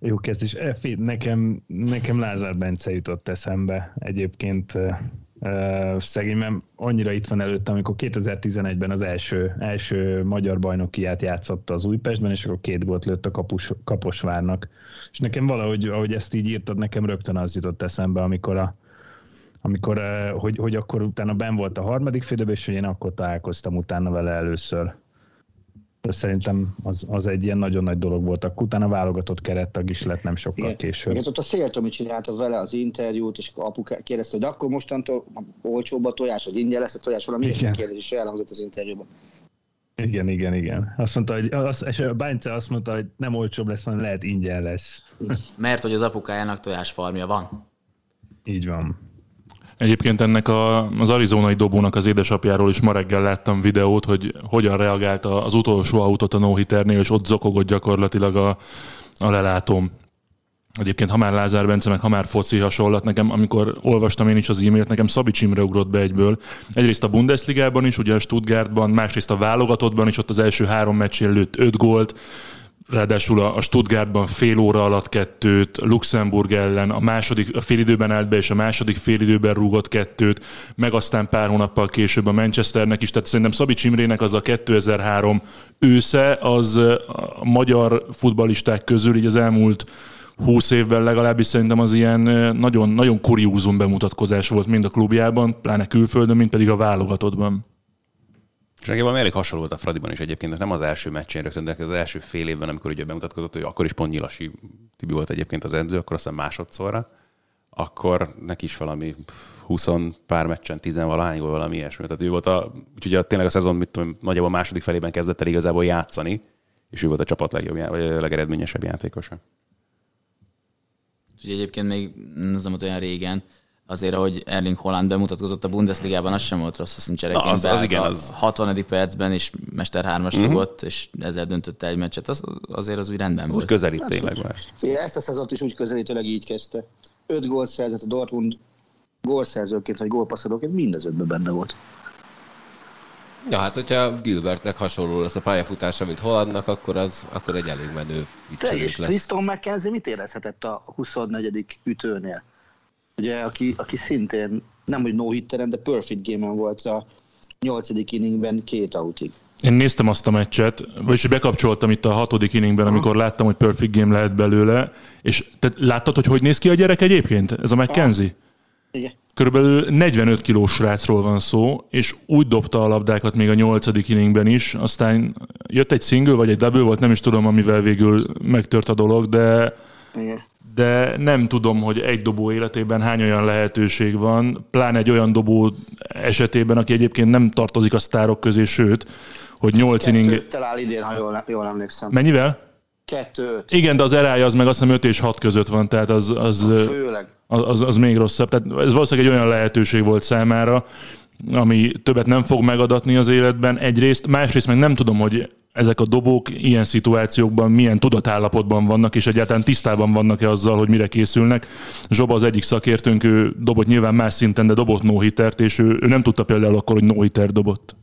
Jó kezdés. E, Nekem, nekem Lázár Bence jutott eszembe egyébként uh, szegény, mert annyira itt van előttem, amikor 2011-ben az első, első magyar bajnokiát játszotta az Újpestben, és akkor két gólt lőtt a kapus, Kaposvárnak. És nekem valahogy, ahogy ezt így írtad, nekem rögtön az jutott eszembe, amikor a, amikor, hogy, hogy akkor utána ben volt a harmadik félidőben, és hogy én akkor találkoztam utána vele először. Szerintem az, az egy ilyen nagyon nagy dolog volt. Akkor utána válogatott kerettag is lett nem sokkal Igen. később. Igen, ott a Széltomi csinálta vele az interjút, és akkor apu kérdezte, hogy akkor mostantól olcsóbb a tojás, vagy ingyen lesz a tojás, valami ilyesmi kérdés is elhangzott az interjúban. Igen, igen, igen. Azt mondta, hogy az, és a Bánce azt mondta, hogy nem olcsóbb lesz, hanem lehet ingyen lesz. Mert hogy az apukájának tojásfarmja van. Így van. Egyébként ennek a, az arizonai dobónak az édesapjáról is ma reggel láttam videót, hogy hogyan reagált az utolsó autót a no és ott zokogott gyakorlatilag a, a lelátóm. Egyébként, ha már Lázár Bence, meg ha már foci hasonlat, nekem, amikor olvastam én is az e-mailt, nekem Szabics Imre ugrott be egyből. Egyrészt a Bundesligában is, ugye a Stuttgartban, másrészt a válogatottban is, ott az első három meccsén lőtt öt gólt, ráadásul a Stuttgartban fél óra alatt kettőt, Luxemburg ellen a második, a félidőben állt be, és a második félidőben rúgott kettőt, meg aztán pár hónappal később a Manchesternek is, tehát szerintem Szabics Imrének az a 2003 ősze, az a magyar futballisták közül így az elmúlt 20 évben legalábbis szerintem az ilyen nagyon, nagyon kuriózum bemutatkozás volt mind a klubjában, pláne külföldön, mint pedig a válogatottban. És nekem valami elég hasonló volt a Fradiban is egyébként, nem az első meccsén rögtön, de az első fél évben, amikor ugye bemutatkozott, hogy akkor is pont Nyilasi Tibi volt egyébként az edző, akkor aztán másodszorra, akkor neki is valami 20 pár meccsen, 10 valahány volt valami ilyesmi. Tehát ő volt a, úgyhogy a, tényleg a szezon mit tudom, nagyjából második felében kezdett el igazából játszani, és ő volt a csapat legjobb, vagy a legeredményesebb játékosa. Úgyhogy egyébként még az nem volt olyan régen, azért, ahogy Erling Holland bemutatkozott a Bundesligában, az sem volt rossz, azt nincs Na, az- az igen, a az- 60. percben is Mester 3-as Mhm. rugott, és ezzel döntötte egy meccset, az, azért az úgy rendben Úgy volt. közelít tényleg már. Figyelj, Ezt a szezont is úgy közelítőleg így kezdte. Öt gólt szerzett a Dortmund gólszerzőként, vagy gólpasszadóként, mind az ötben benne volt. Ja, hát hogyha Gilbertnek hasonló lesz a pályafutása, mint Hollandnak, akkor az akkor egy elég menő és lesz. Tristan McKenzie mit érezhetett a 24. ütőnél? Ugye, aki, aki szintén nem hogy no hitteren, de perfect game volt a 8. inningben két outig. Én néztem azt a meccset, vagyis bekapcsoltam itt a hatodik inningben, amikor láttam, hogy perfect game lehet belőle, és te láttad, hogy hogy néz ki a gyerek egyébként? Ez a McKenzie? Igen. Körülbelül 45 kilós srácról van szó, és úgy dobta a labdákat még a nyolcadik inningben is, aztán jött egy single, vagy egy double volt, nem is tudom, amivel végül megtört a dolog, de Igen. De nem tudom, hogy egy dobó életében hány olyan lehetőség van, pláne egy olyan dobó esetében, aki egyébként nem tartozik a sztárok közé, sőt, hogy 8 inning... Áll idén, ha jól, jól emlékszem. Mennyivel? Kettő. Igen, de az erája az meg azt hiszem 5 és 6 között van, tehát az, az, Főleg. az, az, az még rosszabb. Tehát ez valószínűleg egy olyan lehetőség volt számára, ami többet nem fog megadatni az életben egyrészt, másrészt meg nem tudom, hogy ezek a dobók ilyen szituációkban milyen tudatállapotban vannak, és egyáltalán tisztában vannak-e azzal, hogy mire készülnek. Zsoba az egyik szakértőnk, ő dobott nyilván más szinten, de dobott no és ő, ő nem tudta például akkor, hogy no dobott.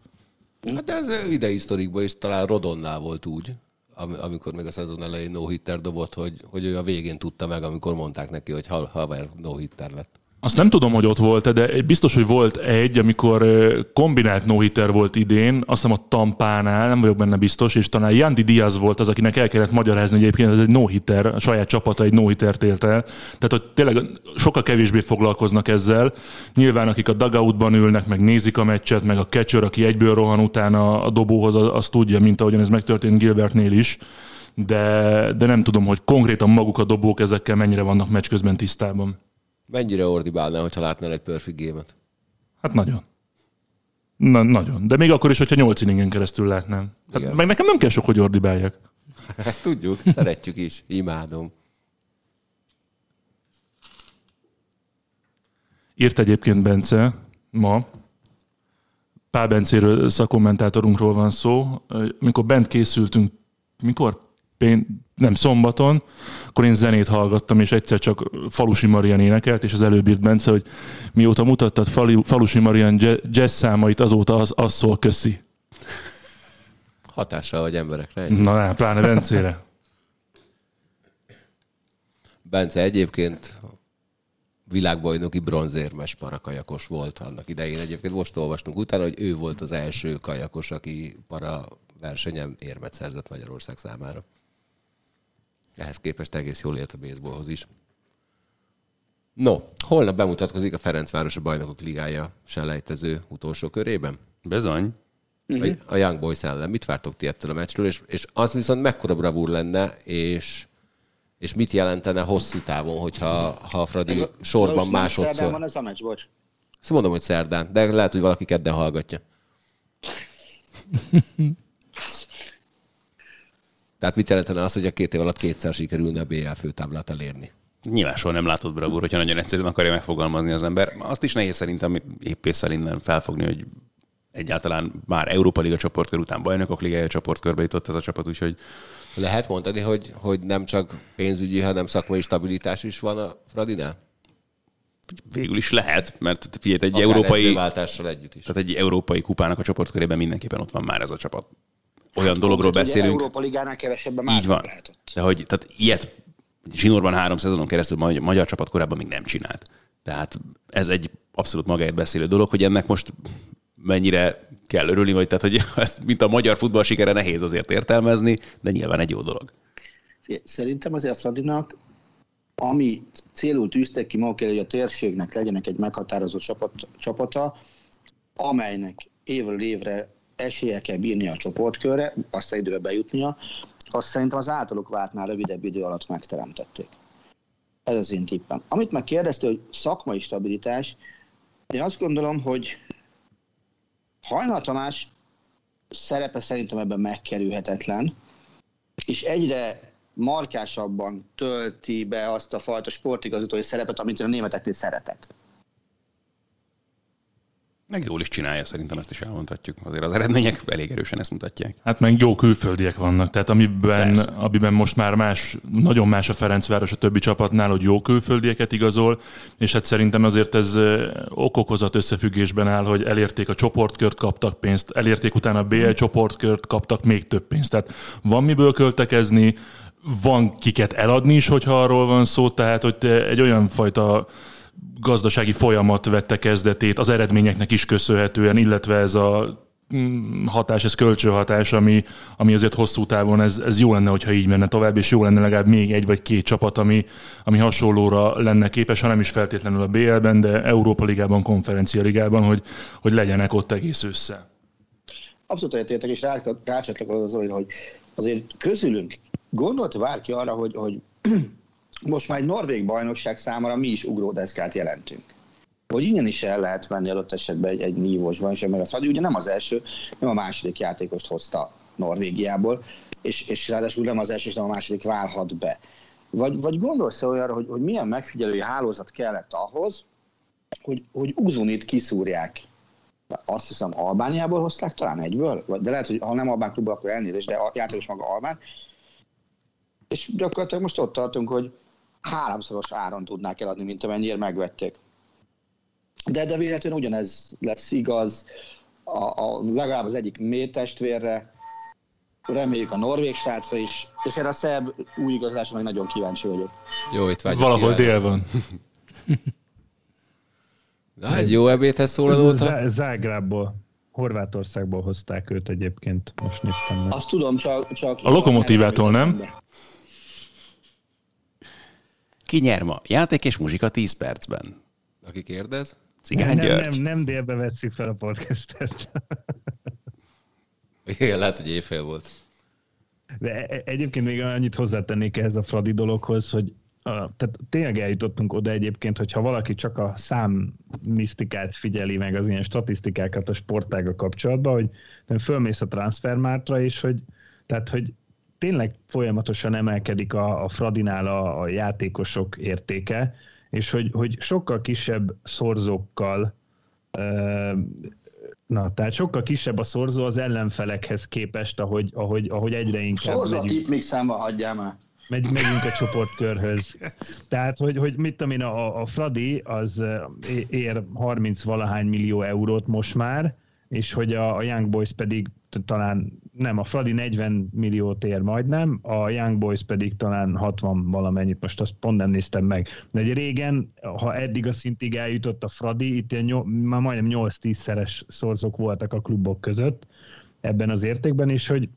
Hát de ez idei sztorikban is talán Rodonnál volt úgy, am- amikor még a szezon elején no hitter dobott, hogy, hogy ő a végén tudta meg, amikor mondták neki, hogy ha- haver no hitter lett. Azt nem tudom, hogy ott volt de biztos, hogy volt egy, amikor kombinált no volt idén, azt hiszem a Tampánál, nem vagyok benne biztos, és talán Yandy Diaz volt az, akinek el kellett magyarázni, hogy egyébként ez egy no a saját csapata egy no élt el. Tehát, hogy tényleg sokkal kevésbé foglalkoznak ezzel. Nyilván, akik a dugoutban ülnek, meg nézik a meccset, meg a catcher, aki egyből rohan utána a dobóhoz, az, az tudja, mint ahogyan ez megtörtént Gilbertnél is. De, de nem tudom, hogy konkrétan maguk a dobók ezekkel mennyire vannak meccs közben tisztában. Mennyire ordibálnál, hogyha látnál egy perfect gémet? Hát nagyon. Na, nagyon. De még akkor is, hogyha 8 inningen keresztül látnám. Hát Igen. meg nekem nem kell sok, hogy ordibáljak. Ezt tudjuk, szeretjük is, imádom. Írt egyébként Bence ma, Pál Bencéről, szakkommentátorunkról van szó. Mikor bent készültünk, mikor? Pén, nem, szombaton, akkor én zenét hallgattam, és egyszer csak Falusi Marian énekelt, és az előbb írt Bence, hogy mióta mutattad Fali, Falusi Marian jazz- számait, azóta az, az szól köszi. Hatással vagy emberekre. ennyi. Na, nem, pláne Bencére. Bence egyébként világbajnoki bronzérmes parakajakos volt annak idején. Egyébként most olvastunk utána, hogy ő volt az első kajakos, aki para versenyen érmet szerzett Magyarország számára. Ehhez képest egész jól ért a baseballhoz is. No, holnap bemutatkozik a Ferencváros a Bajnokok Ligája selejtező utolsó körében. Bizony. Uh-huh. A Young Boys ellen. Mit vártok ti ettől a meccsről? És, és az viszont mekkora bravúr lenne, és, és mit jelentene hosszú távon, hogyha ha a Fradi sorban Valószínűleg másodszor... Szerdán van ez a meccs, bocs. Azt mondom, hogy szerdán, de lehet, hogy valaki kedden hallgatja. Tehát mit jelentene az, hogy a két év alatt kétszer sikerülne a BL főtáblát elérni? Nyilván soha nem látod bravúr, hogyha nagyon egyszerűen akarja megfogalmazni az ember. Azt is nehéz szerintem éppésszel innen felfogni, hogy egyáltalán már Európa Liga csoportkör után bajnokok ligája csoportkörbe jutott ez a csapat, úgyhogy Lehet mondani, hogy, hogy nem csak pénzügyi, hanem szakmai stabilitás is van a Fradinál? végül is lehet, mert figyelj, egy Akár európai, együtt is. tehát egy európai kupának a csoportkörében mindenképpen ott van már ez a csapat. Olyan dologról Konkrétan ugye beszélünk, Európa Ligánál kevesebben így van. lehetett. De hogy, tehát ilyet zsinórban három szezonon keresztül magyar, magyar csapat korábban még nem csinált. Tehát ez egy abszolút magáért beszélő dolog, hogy ennek most mennyire kell örülni, vagy tehát, hogy ezt, mint a magyar futball sikere nehéz azért értelmezni, de nyilván egy jó dolog. Szerintem azért a Fradinak, ami célul tűztek ki maguk hogy a térségnek legyenek egy meghatározott csapat, csapata, amelynek évről évre esélye kell bírni a csoportkörre, aztán időbe bejutnia, azt szerintem az általuk vártnál rövidebb idő alatt megteremtették. Ez az én tippem. Amit meg kérdezte, hogy szakmai stabilitás, én azt gondolom, hogy Hajnal Tamás szerepe szerintem ebben megkerülhetetlen, és egyre markásabban tölti be azt a fajta sportigazgatói szerepet, amit én a németeknél szeretek. Meg jól is csinálja, szerintem ezt is elmondhatjuk. Azért az eredmények elég erősen ezt mutatják. Hát meg jó külföldiek vannak, tehát amiben, Persze. amiben most már más, nagyon más a Ferencváros a többi csapatnál, hogy jó külföldieket igazol, és hát szerintem azért ez okokozat összefüggésben áll, hogy elérték a csoportkört, kaptak pénzt, elérték utána a BL csoportkört, kaptak még több pénzt. Tehát van miből költekezni, van kiket eladni is, hogyha arról van szó, tehát hogy egy olyan fajta gazdasági folyamat vette kezdetét az eredményeknek is köszönhetően, illetve ez a mm, hatás, ez kölcsönhatás, ami, ami azért hosszú távon ez, ez jó lenne, hogyha így menne tovább, és jó lenne legalább még egy vagy két csapat, ami, ami hasonlóra lenne képes, ha nem is feltétlenül a BL-ben, de Európa Ligában, Konferencia Ligában, hogy, hogy legyenek ott egész össze. Abszolút egyetértek, és rá- rácsatlakozom az, hogy azért közülünk gondolt bárki arra, hogy, hogy most már egy norvég bajnokság számára mi is ugródeszkát jelentünk. Hogy innen is el lehet menni adott esetben egy, egy nívós bajnokság, mert a Fradi ugye nem az első, nem a második játékost hozta Norvégiából, és, és ráadásul nem az első, és nem a második válhat be. Vagy, vagy gondolsz olyanra, hogy, hogy milyen megfigyelői hálózat kellett ahhoz, hogy, hogy Uzunit kiszúrják azt hiszem Albániából hozták talán egyből, de lehet, hogy ha nem Albán klubból, akkor elnézést, de a játékos maga Albán. És gyakorlatilag most ott tartunk, hogy háromszoros áron tudnák eladni, mint amennyire megvették. De, de véletlenül ugyanez lesz igaz, a, a, legalább az egyik mély testvérre, reméljük a norvég srácra is, és erre a szerb új igazolásra meg nagyon kíváncsi vagyok. Jó, itt vágyok Valahol kívánni. dél van. Na, egy jó ebédhez szólalóta. Zá- Zágrábból, Horvátországból hozták őt egyébként, most néztem meg. Azt tudom, csak... csak A Lokomotívától, nem? Ki nyer ma? Játék és muzsika 10 percben. Aki kérdez. Cigány nem, György. nem, nem délbe vesszük fel a podcastet. Igen, lehet, hogy éjfél volt. De e- egyébként még annyit hozzátennék ehhez a Fradi dologhoz, hogy a, tehát tényleg eljutottunk oda egyébként, hogyha valaki csak a szám misztikát figyeli meg az ilyen statisztikákat a sportága kapcsolatban, hogy nem fölmész a transfermártra is, hogy tehát, hogy tényleg folyamatosan emelkedik a, a Fradinál a, a játékosok értéke, és hogy, hogy sokkal kisebb szorzókkal Na, tehát sokkal kisebb a szorzó az ellenfelekhez képest, ahogy, ahogy, ahogy egyre inkább Szorza a megyünk, tipmixen van, hagyjál már. megy, megyünk a csoportkörhöz. Tehát, hogy, hogy mit tudom én, a, a Fradi az ér 30 valahány millió eurót most már, és hogy a, a Young Boys pedig talán, nem, a Fradi 40 milliót ér majdnem, a Young Boys pedig talán 60 valamennyit, most azt pont nem néztem meg. De egy régen, ha eddig a szintig eljutott a Fradi, itt ilyen nyol, már majdnem 8-10 szeres szorzók voltak a klubok között ebben az értékben, és hogy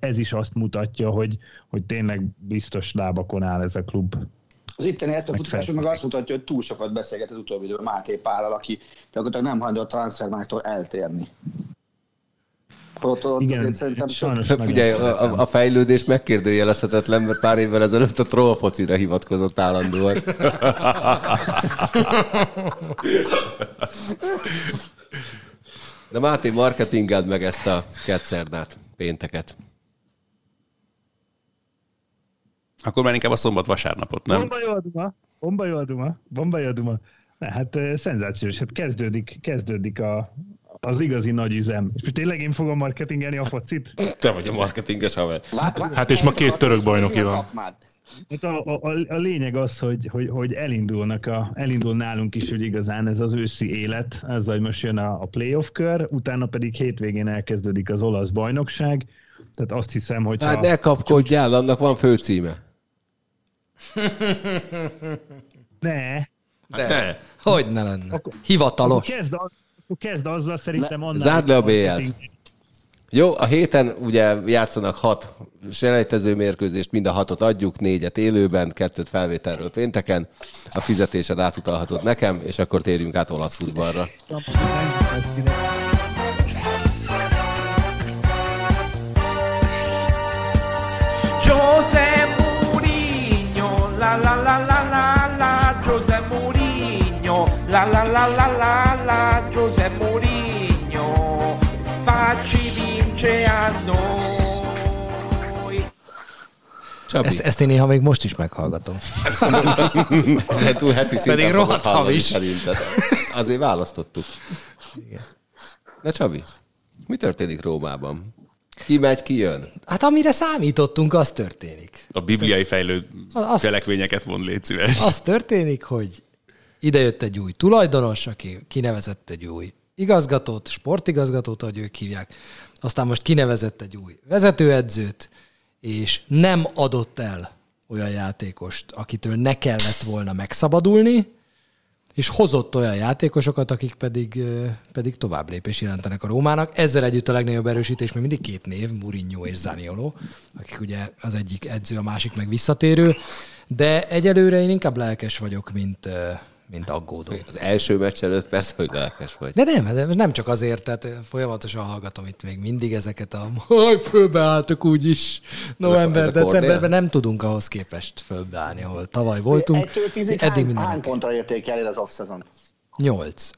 ez is azt mutatja, hogy, hogy tényleg biztos lábakon áll ez a klub. Az itteni ezt a futások meg azt mutatja, hogy túl sokat beszélget az utóbbi időben Máté Pállal, aki gyakorlatilag nem hajlandó a transfermáktól eltérni. Ott, ott Igen, szerintem sajnos nagyon Figyelj, a, a- fejlődés megkérdőjelezhetetlen, mert pár évvel ezelőtt a troll focira hivatkozott állandóan. De Máté, marketingeld meg ezt a ketszerdát, pénteket. Akkor már inkább a szombat-vasárnapot, nem? Bomba jó a duma, bomba jó a duma, bomba jó a duma. Ne, hát szenzációs, hát kezdődik, kezdődik a, az igazi nagy üzem. És most tényleg én fogom marketingelni a focit? Te vagy a marketinges haver. Hát és ma két török bajnoki van. Hát a, a, a, lényeg az, hogy, hogy, hogy elindulnak a, elindul nálunk is, hogy igazán ez az őszi élet, azzal, hogy most jön a, a playoff kör, utána pedig hétvégén elkezdődik az olasz bajnokság, tehát azt hiszem, hogy Hát ne kapkodjál, annak van főcíme. ne, De. Hogy ne lenne? Hivatalos. kezd, az, akkor kezd azzal szerintem annál... Zárd le a BL-t. marketing- Jó, a héten ugye játszanak hat selejtező mérkőzést, mind a hatot adjuk, négyet élőben, kettőt felvételről pénteken. A fizetésed átutalhatod nekem, és akkor térjünk át olasz futballra. José Mourinho, la la la la la la, José Mourinho, la la la la la, Csabi, Ezt, ezt én néha még most is meghallgatom. Túl happy szinten Pedig rohadt hamis. szerinted. Azért választottuk. Na Csabi, mi történik Rómában? Ki megy, ki jön? Hát amire számítottunk, az történik. A bibliai fejlő Az- cselekvényeket mond, légy szíves. Az történik, hogy idejött egy új tulajdonos, aki kinevezett egy új igazgatót, sportigazgatót, ahogy ők hívják, aztán most kinevezett egy új vezetőedzőt, és nem adott el olyan játékost, akitől ne kellett volna megszabadulni, és hozott olyan játékosokat, akik pedig, pedig tovább lépés jelentenek a Rómának. Ezzel együtt a legnagyobb erősítés még mindig két név, Mourinho és Zaniolo, akik ugye az egyik edző, a másik meg visszatérő, de egyelőre én inkább lelkes vagyok, mint, mint aggódó. Az első meccs előtt persze, hogy lelkes vagy. De nem, de nem csak azért, tehát folyamatosan hallgatom itt még mindig ezeket a hogy fölbeálltok úgyis november, decemberben nem tudunk ahhoz képest fölbeállni, ahol tavaly voltunk. Tízig Eddig hány, minden hány pontra értékeled az off-szezon? Nyolc.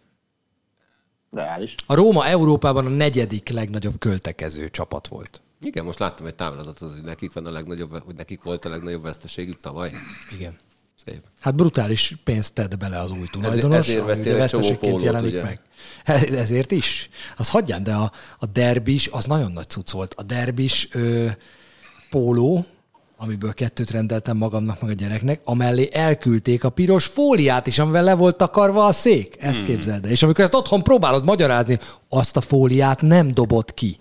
Reális. A Róma Európában a negyedik legnagyobb költekező csapat volt. Igen, most láttam egy táblázatot, hogy nekik, van a legnagyobb, hogy nekik volt a legnagyobb veszteségük tavaly. Igen. Szép. Hát brutális pénzt tett bele az új tulajdonos, ezért ami ugye veszteségként jelenik ugye? meg. Ezért is. Az hagyján, de a, a derbis, az nagyon nagy cucc volt. A derbis ö, póló, amiből kettőt rendeltem magamnak, meg a gyereknek, amellé elküldték a piros fóliát is, amivel le volt takarva a szék. Ezt hmm. képzeld el. És amikor ezt otthon próbálod magyarázni, azt a fóliát nem dobott ki.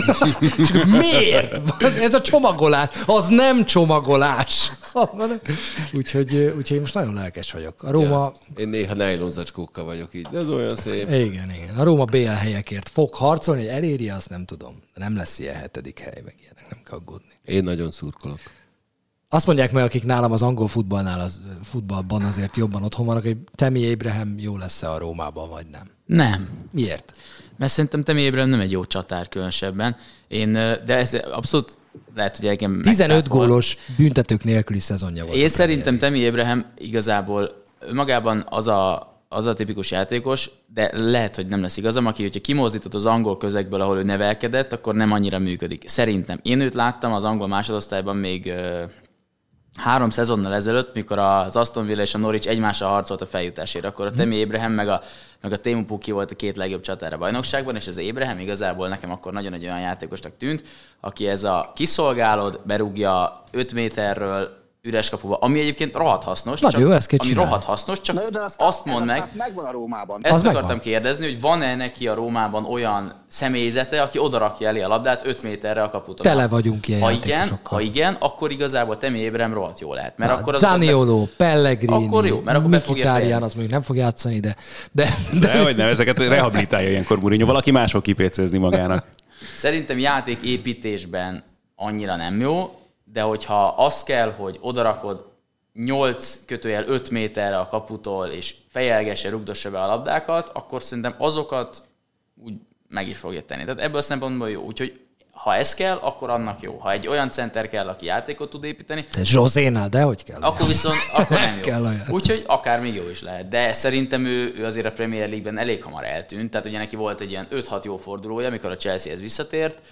És akkor miért? Ez a csomagolás. Az nem csomagolás. úgyhogy, úgyhogy én most nagyon lelkes vagyok. A Róma, Én néha nejlonzacskókkal vagyok így, de ez olyan szép. ja. igen, igen. A Róma BL helyekért fog harcolni, hogy eléri, azt nem tudom. Nem lesz ilyen hetedik hely, meg ilyenek, nem kell aggódni. Én nagyon szurkolok. Azt mondják meg, akik nálam az angol futballnál, az futballban azért jobban otthon vannak, hogy Temi Abraham jó lesz-e a Rómában, vagy nem. Nem. Miért? Mert szerintem Temi Abraham nem egy jó csatár különösben. Én, de ez abszolút lehet, hogy engem 15 megcáfol. gólos büntetők nélküli szezonja volt. Én szerintem Temi Abraham igazából magában az a, az a tipikus játékos, de lehet, hogy nem lesz igazam, aki, hogyha kimozdított az angol közegből, ahol ő nevelkedett, akkor nem annyira működik. Szerintem. Én őt láttam az angol másodosztályban még három szezonnal ezelőtt, mikor az Aston Villa és a Norwich egymással harcolt a feljutásért, akkor a Temi Abraham meg a, meg a Tému Puki volt a két legjobb csatár a bajnokságban, és az Abraham igazából nekem akkor nagyon egy olyan játékosnak tűnt, aki ez a kiszolgálod, berúgja 5 méterről üres kapuba, ami egyébként rohadt hasznos. Nagyon csak, jó, ezt Ami rohadt hasznos, csak Na jó, de azt, azt mondd meg, aztán megvan a Rómában. ezt Az akartam megvan. kérdezni, hogy van-e neki a Rómában olyan személyzete, aki odarakja elé a labdát 5 méterre a kaputól. Tele vagyunk ilyen ha igen, játékosokkal. ha igen, akkor igazából Temi Abraham rohadt jó lehet. Mert Na, akkor az Zaniolo, Pellegrini, Akkor jó, mert akkor be fejezni. az mondjuk nem fog játszani, de, de, de, De hogy nem, ezeket rehabilitálja ilyenkor Mourinho. Valaki más fog kipécézni magának. Szerintem játéképítésben annyira nem jó, de hogyha az kell, hogy odarakod 8 kötőjel 5 méterre a kaputól, és fejelgesse, rugdossa be a labdákat, akkor szerintem azokat úgy meg is fogja tenni. Tehát ebből a szempontból jó. Úgyhogy ha ez kell, akkor annak jó. Ha egy olyan center kell, aki játékot tud építeni, Te Zsozénál, de hogy kell? akkor viszont akkor nem Kell jó. olyan. Úgyhogy akár még jó is lehet. De szerintem ő, ő azért a Premier League-ben elég hamar eltűnt. Tehát ugye neki volt egy ilyen 5-6 jó fordulója, amikor a Chelseahez visszatért,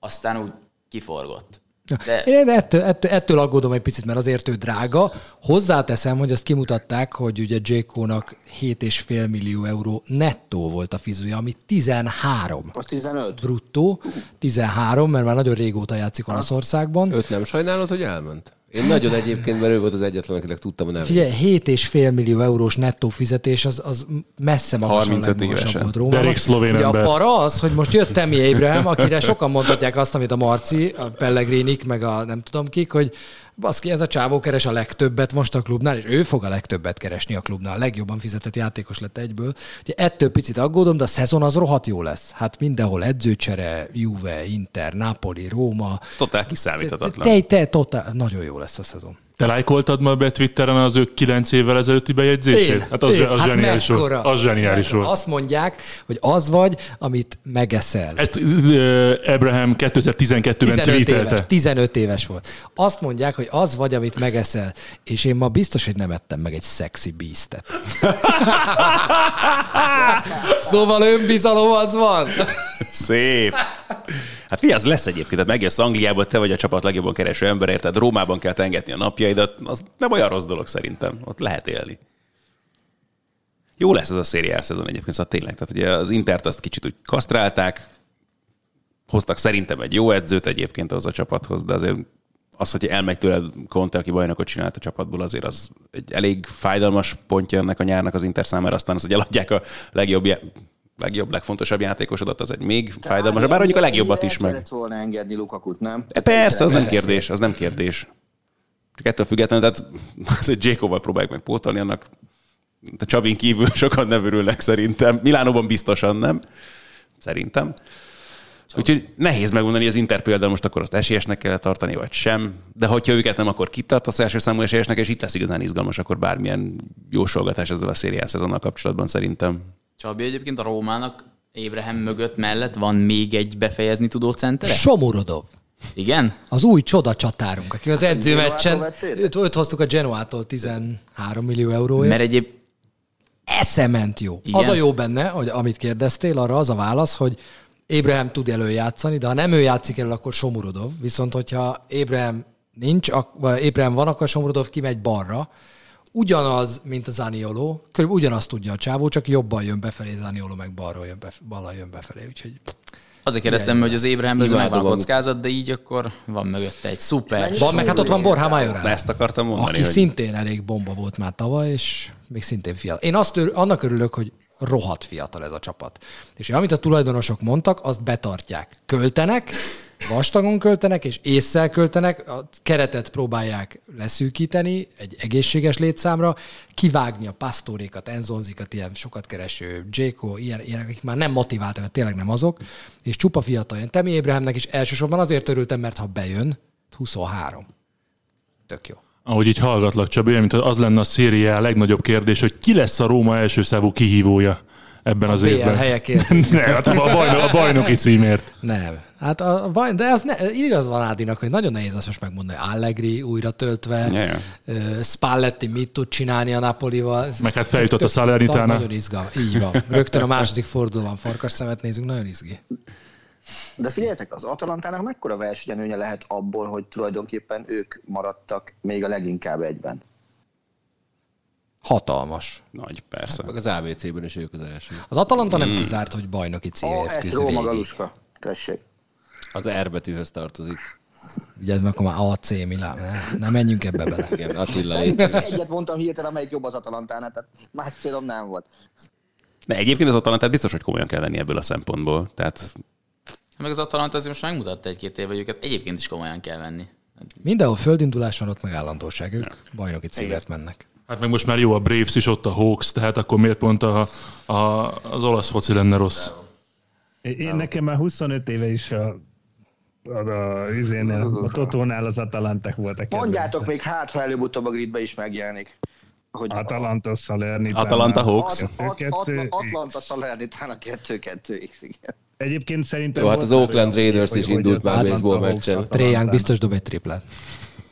aztán úgy kiforgott. De Én ettől, ettől, ettől aggódom egy picit, mert azért ő drága. Hozzáteszem, hogy azt kimutatták, hogy ugye J.K.-nak 7,5 millió euró nettó volt a fizuja, ami 13 A 15. bruttó, 13, mert már nagyon régóta játszik Olaszországban. Őt nem sajnálod, hogy elment? Én nagyon egyébként, mert ő volt az egyetlen, akinek tudtam a nevét. Figyelj, 7,5 millió eurós nettó fizetés, az, az messze magasan 35 legmagasabb évesen. volt Rómában. Derék szlovén Ugye ember. a para az, hogy most jött Temi Abraham, akire sokan mondhatják azt, amit a Marci, a Pellegrinik, meg a nem tudom kik, hogy baszki, ez a csávó keres a legtöbbet most a klubnál, és ő fog a legtöbbet keresni a klubnál. A legjobban fizetett játékos lett egyből. Ugye ettől picit aggódom, de a szezon az rohadt jó lesz. Hát mindenhol edzőcsere, Juve, Inter, Napoli, Róma. Totál Te, kiszámíthatatlan. te, totál, nagyon jó lesz a szezon. Te lájkoltad ma be Twitteren az ő 9 évvel ezelőtti bejegyzését? Hát az, Én? az zseniális volt. mekkora? Az zseniális Mekkora? volt. Azt mondják, hogy az vagy, amit megeszel. Ezt uh, Abraham 2012-ben 15 tweetelte. éves, 15 éves volt. Azt mondják, hogy az vagy, amit megeszel. És én ma biztos, hogy nem ettem meg egy sexy beastet. szóval önbizalom az van. Szép. Hát figyelj, az lesz egyébként, tehát megjössz Angliába, te vagy a csapat legjobban kereső ember, érted? Rómában kell tengetni a napjaidat, az nem olyan rossz dolog szerintem, ott lehet élni. Jó lesz ez a szériás szezon egyébként, szóval tényleg. Tehát ugye az Intert azt kicsit úgy kasztrálták, hoztak szerintem egy jó edzőt egyébként az a csapathoz, de azért az, hogy elmegy tőled Conte, aki bajnokot csinált a csapatból, azért az egy elég fájdalmas pontja ennek a nyárnak az Inter számára, aztán az, hogy eladják a legjobb, legjobb, legfontosabb játékosodat, az egy még fájdalmasabb, bár mondjuk a legjobbat is meg. volna engedni Lukakut, nem? E, Persze, az nem kérdés, az nem kérdés. Csak ettől függetlenül, tehát az, hogy Jacob-val próbáljuk meg pótolni, annak a Csabin kívül sokan nem örülnek szerintem. Milánóban biztosan nem. Szerintem. Úgyhogy nehéz megmondani, hogy az Inter például most akkor azt esélyesnek kell tartani, vagy sem. De hogyha őket nem, akkor kitartasz első számú esélyesnek, és itt lesz igazán izgalmas, akkor bármilyen jósolgatás ezzel a szérián szezonnal kapcsolatban szerintem. Csabi egyébként a Rómának Ébrahim mögött mellett van még egy befejezni tudó centere? Somorodov. Igen? Az új csoda csatárunk, aki az edzőmeccsen, Genoától vettél? őt, őt hoztuk a Genoától 13 millió euróért. Mert egyéb eszement jó. Igen. Az a jó benne, hogy amit kérdeztél, arra az a válasz, hogy Ébrahim tud előjátszani, de ha nem ő játszik elő, akkor Somurodov. Viszont, hogyha Ébrahim nincs, vagy Ébrahim van, akkor Somurodov kimegy balra. Ugyanaz, mint a Zanioló, körülbelül ugyanazt tudja a csávó, csak jobban jön befelé, Zanioló meg balra jön, bef- balra jön befelé. Úgyhogy azért kérdeztem, hogy az Ébrahemből Imádom megvan a kockázat, de így akkor van mögötte egy szuper. van, meg hát ott van De Majorán. ezt akartam mondani, aki hogy szintén elég bomba volt már tavaly, és még szintén fiatal. Én azt annak örülök, hogy rohadt fiatal ez a csapat. És amit a tulajdonosok mondtak, azt betartják. Költenek, vastagon költenek, és észszel költenek, a keretet próbálják leszűkíteni egy egészséges létszámra, kivágni a pasztórékat, enzonzikat, ilyen sokat kereső Jéko, ilyen, ilyenek, akik már nem motiváltak, mert tényleg nem azok, és csupa fiatal. Én Temi Ébrahamnek is elsősorban azért örültem, mert ha bejön, 23. Tök jó. Ahogy így hallgatlak, Csabi, mint az lenne a szériá legnagyobb kérdés, hogy ki lesz a Róma első szávú kihívója ebben az BL évben. helyekért. ne, hát a, bajnok, a bajnoki címért. Nem. Hát a, a baj, de az ne, igaz van Ádinak, hogy nagyon nehéz azt most megmondani, Allegri újra töltve, yeah. Spalletti mit tud csinálni a Napolival. Ez Meg hát feljutott a Salernitánál. Nagyon izgalmas. Így van. Rögtön a második fordulóban farkas szemet nézünk, nagyon izgi. De figyeljetek, az Atalantának mekkora versenyelőnye lehet abból, hogy tulajdonképpen ők maradtak még a leginkább egyben? Hatalmas. nagy, persze. Meg az ABC-ben is ők az első. Az Atalanta nem kizárt, hogy bajnoki címért AS küzd Róma. Galuska. Tessék. Az R betűhöz tartozik. Vigyázz, mert akkor már AC Milán. Ne, ne menjünk ebbe bele. Igen, Attila, egyet mondtam hirtelen, amelyik jobb az Atalantánál, tehát másfélom nem volt. De egyébként az Atalantát biztos, hogy komolyan kell venni ebből a szempontból. Tehát Meg az Atalanta azért most megmutatta egy-két év, hogy őket egyébként is komolyan kell venni. Mindenhol földindulás van, ott meg állandóság. Ők bajnoki címért mennek. Hát meg most már jó a Braves is, ott a Hawks, tehát akkor miért pont a, a, az olasz foci lenne rossz? Én nekem már 25 éve is a a, a, izénél, a Totónál az Atalantek voltak. Mondjátok még hát, ha előbb-utóbb a gridbe is megjelenik. Hogy Atalanta Salernitana. Atalanta Hawks. At, at, Atla- Atlanta Salernitán a 2-2-x, igen. Egyébként szerintem... Jó, hát az Oakland Raiders is indult már baseball meccsen. Tréjánk biztos dob egy triplát.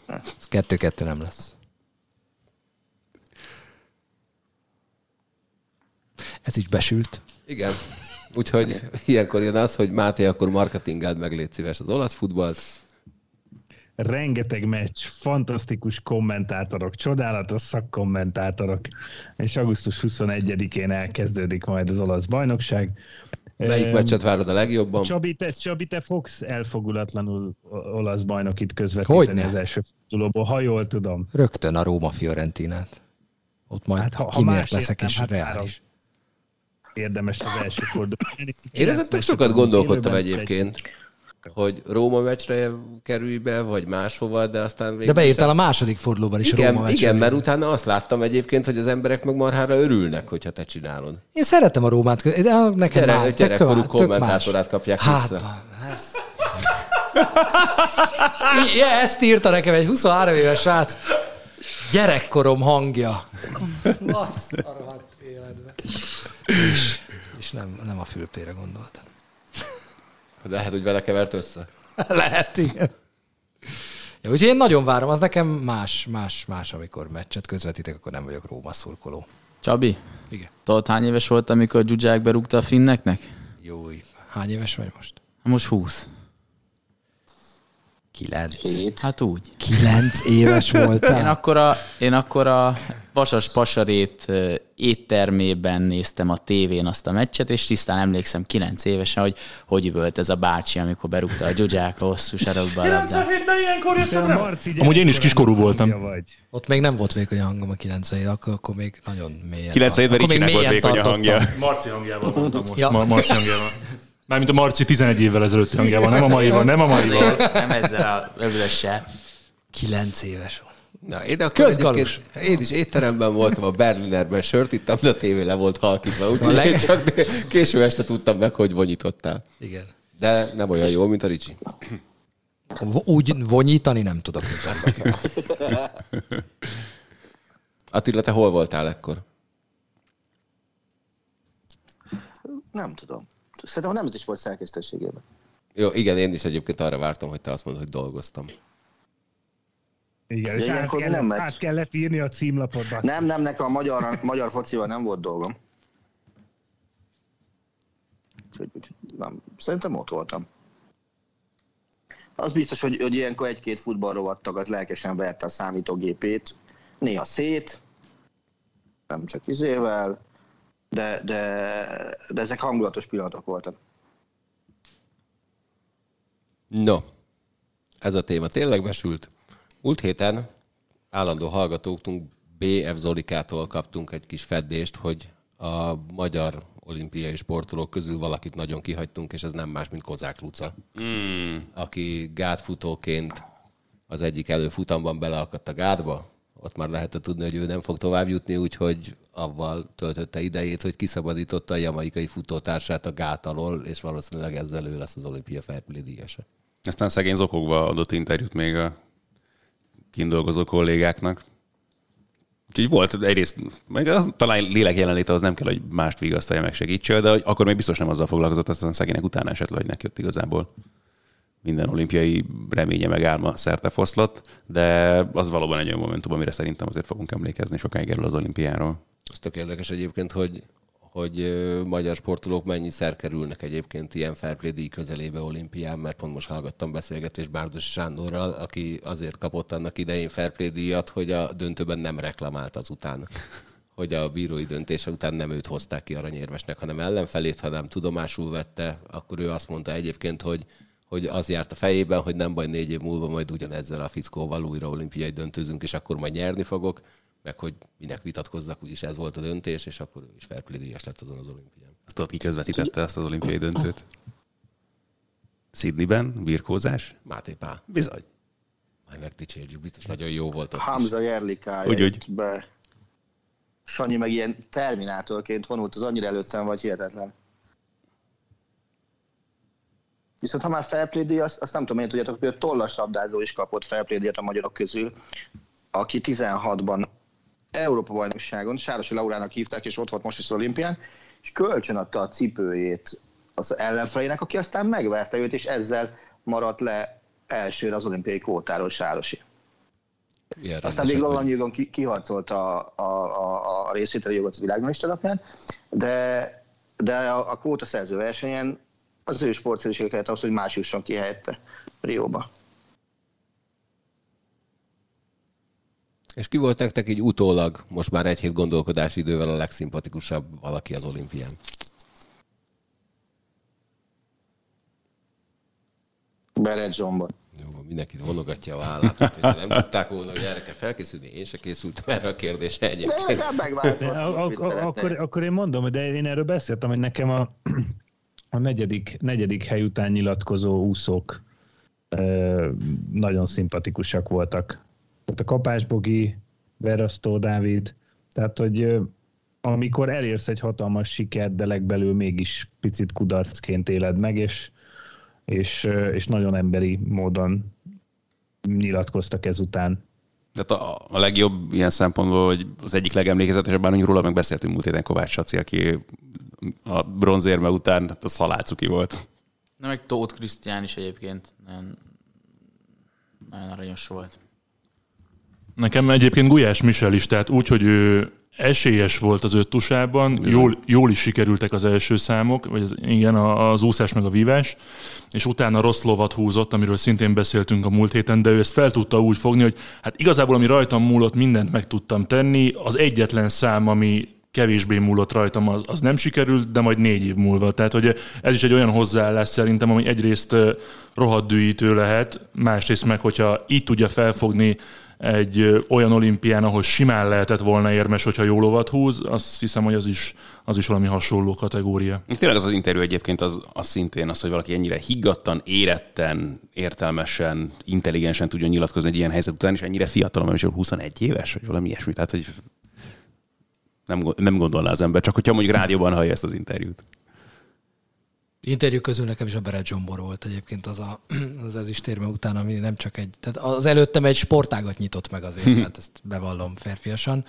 Ez kettő-kettő nem lesz. Ez is besült. Igen. Úgyhogy ilyenkor jön az, hogy Máté, akkor marketingeld meg, légy szíves az olasz futballt. rengeteg meccs, fantasztikus kommentátorok, csodálatos szakkommentátorok, és augusztus 21-én elkezdődik majd az olasz bajnokság. Melyik meccset várod a legjobban? Csabi, te, Csabi, te fogsz elfogulatlanul olasz bajnokit közvetíteni Hogyne. az első fordulóból, ha jól tudom. Rögtön a Róma Fiorentinát. Ott majd Hát, ha- ha kimért leszek, és hát reális. Érdemes az első fordulóban. Én ezen tök sokat gondolkodtam egyébként, hogy Róma meccsre kerülj be, vagy máshova, de aztán végül De beírtál a második fordulóban is a Igen, Róma meccsre. igen, mert utána azt láttam egyébként, hogy az emberek meg marhára örülnek, hogyha te csinálod. Én szeretem a Rómát, de nekem Gyere, már, gyerekkorú kommentátorát kapják Hát, vissza. ez... Ja, ezt írta nekem egy 23 éves srác. Gyerekkorom hangja. Azt a életbe. És, és nem, nem a fülpére gondoltam. Lehet, hogy vele kevert össze. Lehet, igen. Ja, úgyhogy én nagyon várom, az nekem más, más, más, amikor meccset közvetítek, akkor nem vagyok Róma szurkoló. Csabi, Igen. tudod hány éves volt, amikor Zsuzsák berúgta a finneknek? Jó, hány éves vagy most? Most 20. Kilenc. Hét. Hát úgy. Kilenc éves Én voltál? akkor a, én akkor a Vasas Pasarét éttermében néztem a tévén azt a meccset, és tisztán emlékszem 9 évesen, hogy hogy üvölt ez a bácsi, amikor berúgta a a hosszú sarokba a labdát. 97-ben ilyenkor Te jöttem rá. Amúgy én is kiskorú voltam. Vagy. Ott még nem volt vékony a hangom a 90 akkor, akkor még nagyon mélyen. 97-ben akkor még Ricsinek volt vékony a hangja. Marci hangjával voltam most. Ja. Ma- Marci hangjával. Mármint a Marci 11 évvel ezelőtti hangjával, nem a maival, nem a maival. Nem ezzel a övülössel. Kilenc éves volt. Na, én akkor Közgalus. Én is étteremben voltam, a Berlinerben sört ittam, de a tévé le volt halkítva, úgyhogy leg- én csak késő este tudtam meg, hogy vonyítottál. Igen. De nem olyan jó, mint a Ricsi. V- Úgy vonyítani nem tudok. Attila, te hol voltál ekkor? Nem tudom. Szerintem a nemzet is volt szerkesztőségében. Jó, igen, én is egyébként arra vártam, hogy te azt mondod, hogy dolgoztam. Igen, Ja, és át ilyenkor mi kellett, nem megy. át kellett írni a címlapot. basszus. Nem, nem, nekem a magyar, magyar focival nem volt dolgom. Nem, szerintem ott voltam. Az biztos, hogy, hogy ilyenkor egy-két futballrovattagat lelkesen verte a számítógépét, néha szét, nem csak izével, de, de, de ezek hangulatos pillanatok voltak. No, ez a téma tényleg besült. Múlt héten állandó hallgatóktunk BF Zolikától kaptunk egy kis feddést, hogy a magyar olimpiai sportolók közül valakit nagyon kihagytunk, és ez nem más, mint Kozák Luca, mm. aki gátfutóként az egyik előfutamban beleakadt a gátba. Ott már lehetett tudni, hogy ő nem fog tovább jutni, úgyhogy avval töltötte idejét, hogy kiszabadította a jamaikai futótársát a gát alól, és valószínűleg ezzel ő lesz az olimpia fair play díjasa. Aztán szegény zokogva adott interjút még a kindolgozó kollégáknak. Úgyhogy volt egyrészt, meg az, talán lélek jelenléte az nem kell, hogy mást vigasztalja meg segítse, de akkor még biztos nem azzal foglalkozott, aztán szegénynek utána esetleg, hogy neki jött igazából minden olimpiai reménye meg álma szerte foszlott, de az valóban egy olyan momentum, amire szerintem azért fogunk emlékezni sokáig erről az olimpiáról. Az tök érdekes egyébként, hogy, hogy magyar sportolók mennyiszer kerülnek egyébként ilyen fair play díj közelébe olimpián, mert pont most hallgattam beszélgetést Bárdos Sándorral, aki azért kapott annak idején fair play díjat, hogy a döntőben nem reklamált azután. Hogy a bírói döntése után nem őt hozták ki aranyérmesnek, hanem ellenfelét, hanem tudomásul vette, akkor ő azt mondta egyébként, hogy hogy az járt a fejében, hogy nem baj, négy év múlva majd ugyanezzel a fickóval újra olimpiai döntőzünk, és akkor majd nyerni fogok, meg hogy minek vitatkozzak, úgyis ez volt a döntés, és akkor ő is díjas lett azon az olimpián. Azt tudod, ki közvetítette ezt az olimpiai döntőt? Sydneyben? Birkózás? Máté Pál. Bizony. Majd megdicsérjük, biztos nagyon jó volt. Hamza Gerlikája Úgy, úgy. be. Sanyi meg ilyen terminátorként vonult, az annyira előttem vagy hihetetlen. Viszont ha már felplay díj, azt, azt nem tudom, hogy tudjátok, hogy a tollas labdázó is kapott felplay díjat a magyarok közül, aki 16-ban Európa bajnokságon, Sárosi Laurának hívták, és ott volt most is az olimpián, és kölcsön adta a cipőjét az ellenfelének, aki aztán megverte őt, és ezzel maradt le elsőre az olimpiai kvótáról Sárosi. Milyen Aztán még Lola vagyunk. Nyugon ki, kiharcolta a, a, a, a részvételi jogot a világmester de, de a, a kvóta szerző versenyen az ő sportszerűsége kellett ahhoz, hogy más jusson ki helyette Rióba. És ki volt nektek így utólag, most már egy hét gondolkodási idővel a legszimpatikusabb valaki az olimpián? Beret Zsomba. Jó, mindenki vonogatja a vállát, nem tudták volna, hogy erre kell felkészülni. Én se készültem erre a kérdésre egyébként. De, ak- akkor, akkor én mondom, de én erről beszéltem, hogy nekem a, a negyedik, negyedik hely után nyilatkozó úszók nagyon szimpatikusak voltak. Tehát a Kapásbogi, Verasztó Dávid, tehát hogy amikor elérsz egy hatalmas sikert, de legbelül mégis picit kudarcként éled meg, és, és, és nagyon emberi módon nyilatkoztak ezután. Tehát a, a legjobb ilyen szempontból, hogy az egyik legemlékezetesebb, bár róla meg beszéltünk múlt héten Kovács Saci, aki a bronzérme után hát az halálcuki volt. Na meg Tóth Krisztián is egyébként nagyon, nagyon aranyos volt. Nekem egyébként Gulyás Michel is, tehát úgy, hogy ő esélyes volt az öttusában, jól, jól is sikerültek az első számok, vagy az, igen, az úszás meg a vívás, és utána rossz lovat húzott, amiről szintén beszéltünk a múlt héten, de ő ezt fel tudta úgy fogni, hogy hát igazából ami rajtam múlott, mindent meg tudtam tenni, az egyetlen szám, ami kevésbé múlott rajtam, az, az nem sikerült, de majd négy év múlva. Tehát, hogy ez is egy olyan hozzáállás szerintem, ami egyrészt rohadt lehet, másrészt meg, hogyha így tudja felfogni egy olyan olimpián, ahol simán lehetett volna érmes, hogyha jó lovat húz, azt hiszem, hogy az is, az is valami hasonló kategória. És Tényleg az az interjú egyébként az, az szintén az, hogy valaki ennyire higgadtan, éretten, értelmesen, intelligensen tudjon nyilatkozni egy ilyen helyzet után, és ennyire fiatal, is 21 éves, vagy valami ilyesmi. Tehát, hogy nem, nem gondolná az ember, csak hogyha mondjuk rádióban hallja ezt az interjút. Interjú közül nekem is a Beret Zsombor volt egyébként az a, az ezüstérme után, ami nem csak egy, tehát az előttem egy sportágat nyitott meg azért, tehát ezt bevallom férfiasan,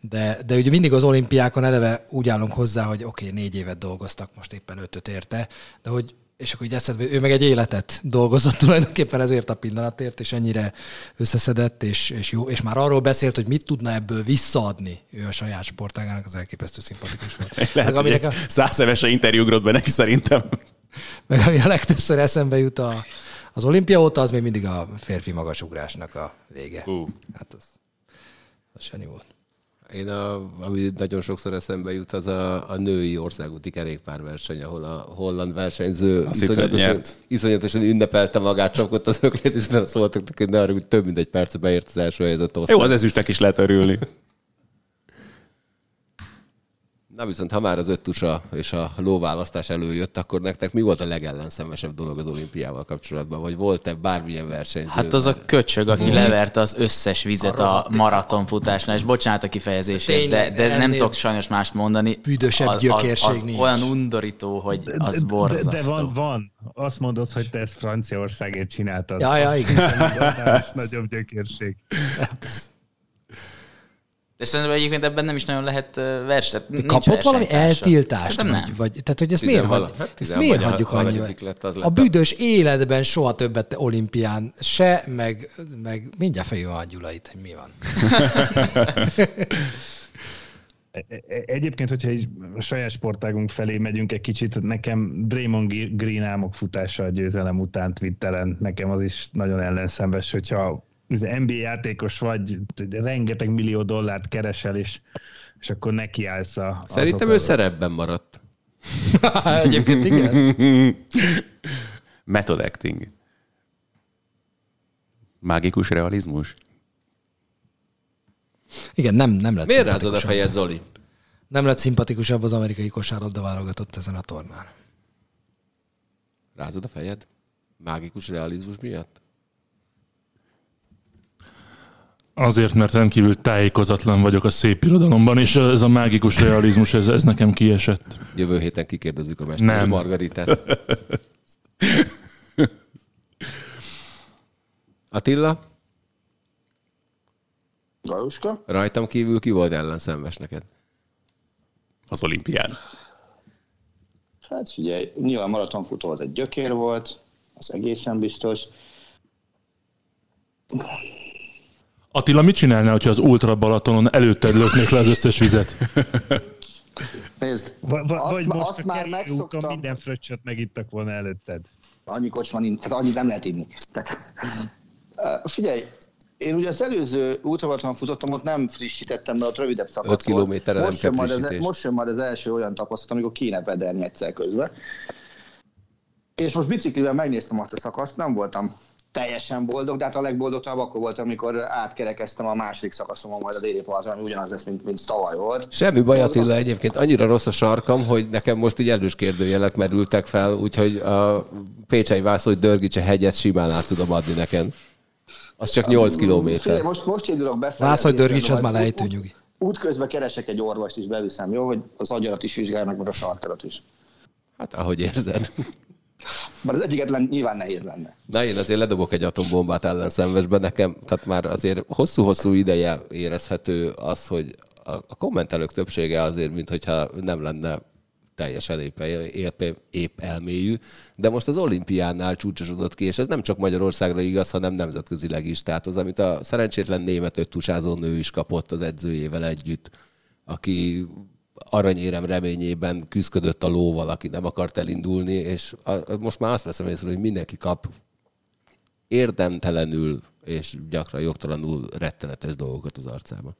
de, de ugye mindig az olimpiákon eleve úgy állunk hozzá, hogy oké, okay, négy évet dolgoztak, most éppen ötöt érte, de hogy és akkor így eszedbe, ő meg egy életet dolgozott tulajdonképpen ezért a pillanatért, és ennyire összeszedett, és, és jó, és már arról beszélt, hogy mit tudna ebből visszaadni ő a saját sportágának, az elképesztő szimpatikus volt. Lehet, Meg hogy ami egy nekem- száz éves interjú ugrott be neki szerintem. meg ami a legtöbbször eszembe jut a, az olimpia óta, az még mindig a férfi magasugrásnak a vége. Hú. Hát az, az seni volt. Én, a, ami nagyon sokszor eszembe jut, az a, a női országúti kerékpárverseny, ahol a holland versenyző Azt iszonyatosan, iszonyatosan ünnepelte magát, csapott az öklét, és nem szóltak hogy ne arra, hogy több mint egy perce beért az első helyzet osztály. Jó, az ezüstnek is lehet örülni. Na viszont, ha már az öttusa és a lóválasztás előjött, akkor nektek mi volt a legellenszenvesebb dolog az olimpiával kapcsolatban? Vagy volt-e bármilyen versenyző? Hát az a köcsög, aki leverte az összes vizet a maratonfutásnál, és bocsánat a kifejezésért, de, Tényleg, de nem ennél tudok sajnos mást mondani. büdösebb Az- az, gyökérség az nincs. olyan undorító, hogy az de, borzasztó. de van, van. Azt mondod, hogy te ezt Franciaországért csináltad. Ja, ja, igen. Nagyobb gyökérség. De szerintem egyébként ebben nem is nagyon lehet verset. Kapott valami eltiltást? Szerintem Vagy, nem. vagy, tehát, hogy ezt miért, hagy, hát ezt miért hagyjuk a lett, az lett A a- büdös életben soha többet olimpián se, meg, meg mindjárt fejű van a Gyulait, hogy mi van. E- e- Egyébként, hogyha így a saját sportágunk felé megyünk egy kicsit, nekem Draymond Green álmok futása a győzelem után Twitteren, nekem az is nagyon ellenszenves, hogyha NBA játékos vagy, rengeteg millió dollárt keresel, és, és akkor nekiállsz a... Szerintem ő szerepben maradt. Egyébként igen. Method acting. Mágikus realizmus. Igen, nem, nem lett Miért rázod a fejed, Zoli? Nem lett szimpatikusabb az amerikai kosárlabda válogatott ezen a tornán. Rázod a fejed? Mágikus realizmus miatt? Azért, mert rendkívül tájékozatlan vagyok a szép irodalomban, és ez a mágikus realizmus, ez, ez nekem kiesett. Jövő héten kikérdezzük a Mester Nem. Margaritát. Attila, Galuska? rajtam kívül ki volt ellenszenves neked? Az olimpián. Hát figyelj, nyilván maratonfutó volt egy gyökér volt, az egészen biztos. Attila, mit csinálnál, hogyha az Ultra Balatonon előtted löknék le az összes vizet? Nézd, Va- va- azt, vagy most azt a már megszoktam. minden fröccsöt megittak volna előtted. Annyi kocsma nincs, tehát annyit nem lehet inni. Tehát, figyelj, én ugye az előző ultravalaton futottam, ott nem frissítettem, mert ott rövidebb szakasz Öt kilométerre nem most kell jön majd az, frissítés. Most jön majd az első olyan tapasztalat, amikor kéne vederni egyszer közben. És most biciklivel megnéztem azt a szakaszt, nem voltam teljesen boldog, de hát a legboldogabb akkor volt, amikor átkerekeztem a második szakaszomon majd a déli parton, ami ugyanaz lesz, mint, mint tavaly volt. Semmi baj, Attila, egyébként annyira rossz a sarkam, hogy nekem most így erős kérdőjelek merültek fel, úgyhogy a Pécsei Vászló Dörgicse hegyet simán át tudom adni neked. Az csak 8 Figyelj, kilométer. most, most indulok befelé. Vász, hogy Dörgics, az már lejtő nyugi. Útközben keresek egy orvost is, beviszem, jó? Hogy az agyarat is vizsgálja meg, meg a sarkarat is. Hát ahogy érzed. Mert az egyiket len- nyilván nehéz lenne. Na én azért ledobok egy atombombát ellenszenvesben, nekem, tehát már azért hosszú-hosszú ideje érezhető az, hogy a kommentelők többsége azért, mintha nem lenne teljesen épp, épp, épp elmélyű, de most az olimpiánál csúcsosodott ki, és ez nem csak Magyarországra igaz, hanem nemzetközileg is. Tehát az, amit a szerencsétlen német öttusázó nő is kapott az edzőjével együtt, aki aranyérem reményében küzdött a lóval, aki nem akart elindulni, és most már azt veszem észre, hogy mindenki kap érdemtelenül és gyakran jogtalanul rettenetes dolgokat az arcába.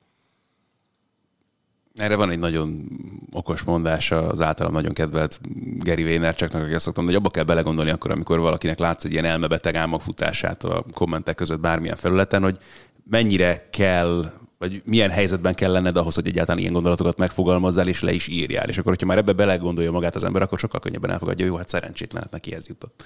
Erre van egy nagyon okos mondása az általam nagyon kedvelt Gary Vaynerchuknak, aki azt szoktam, hogy abba kell belegondolni akkor, amikor valakinek látsz egy ilyen elmebeteg álmokfutását a kommentek között bármilyen felületen, hogy mennyire kell vagy milyen helyzetben kell lenned ahhoz, hogy egyáltalán ilyen gondolatokat megfogalmazzál és le is írjál. És akkor, hogyha már ebbe belegondolja magát az ember, akkor sokkal könnyebben elfogadja, jó, hát szerencsétlen, hát neki ez jutott.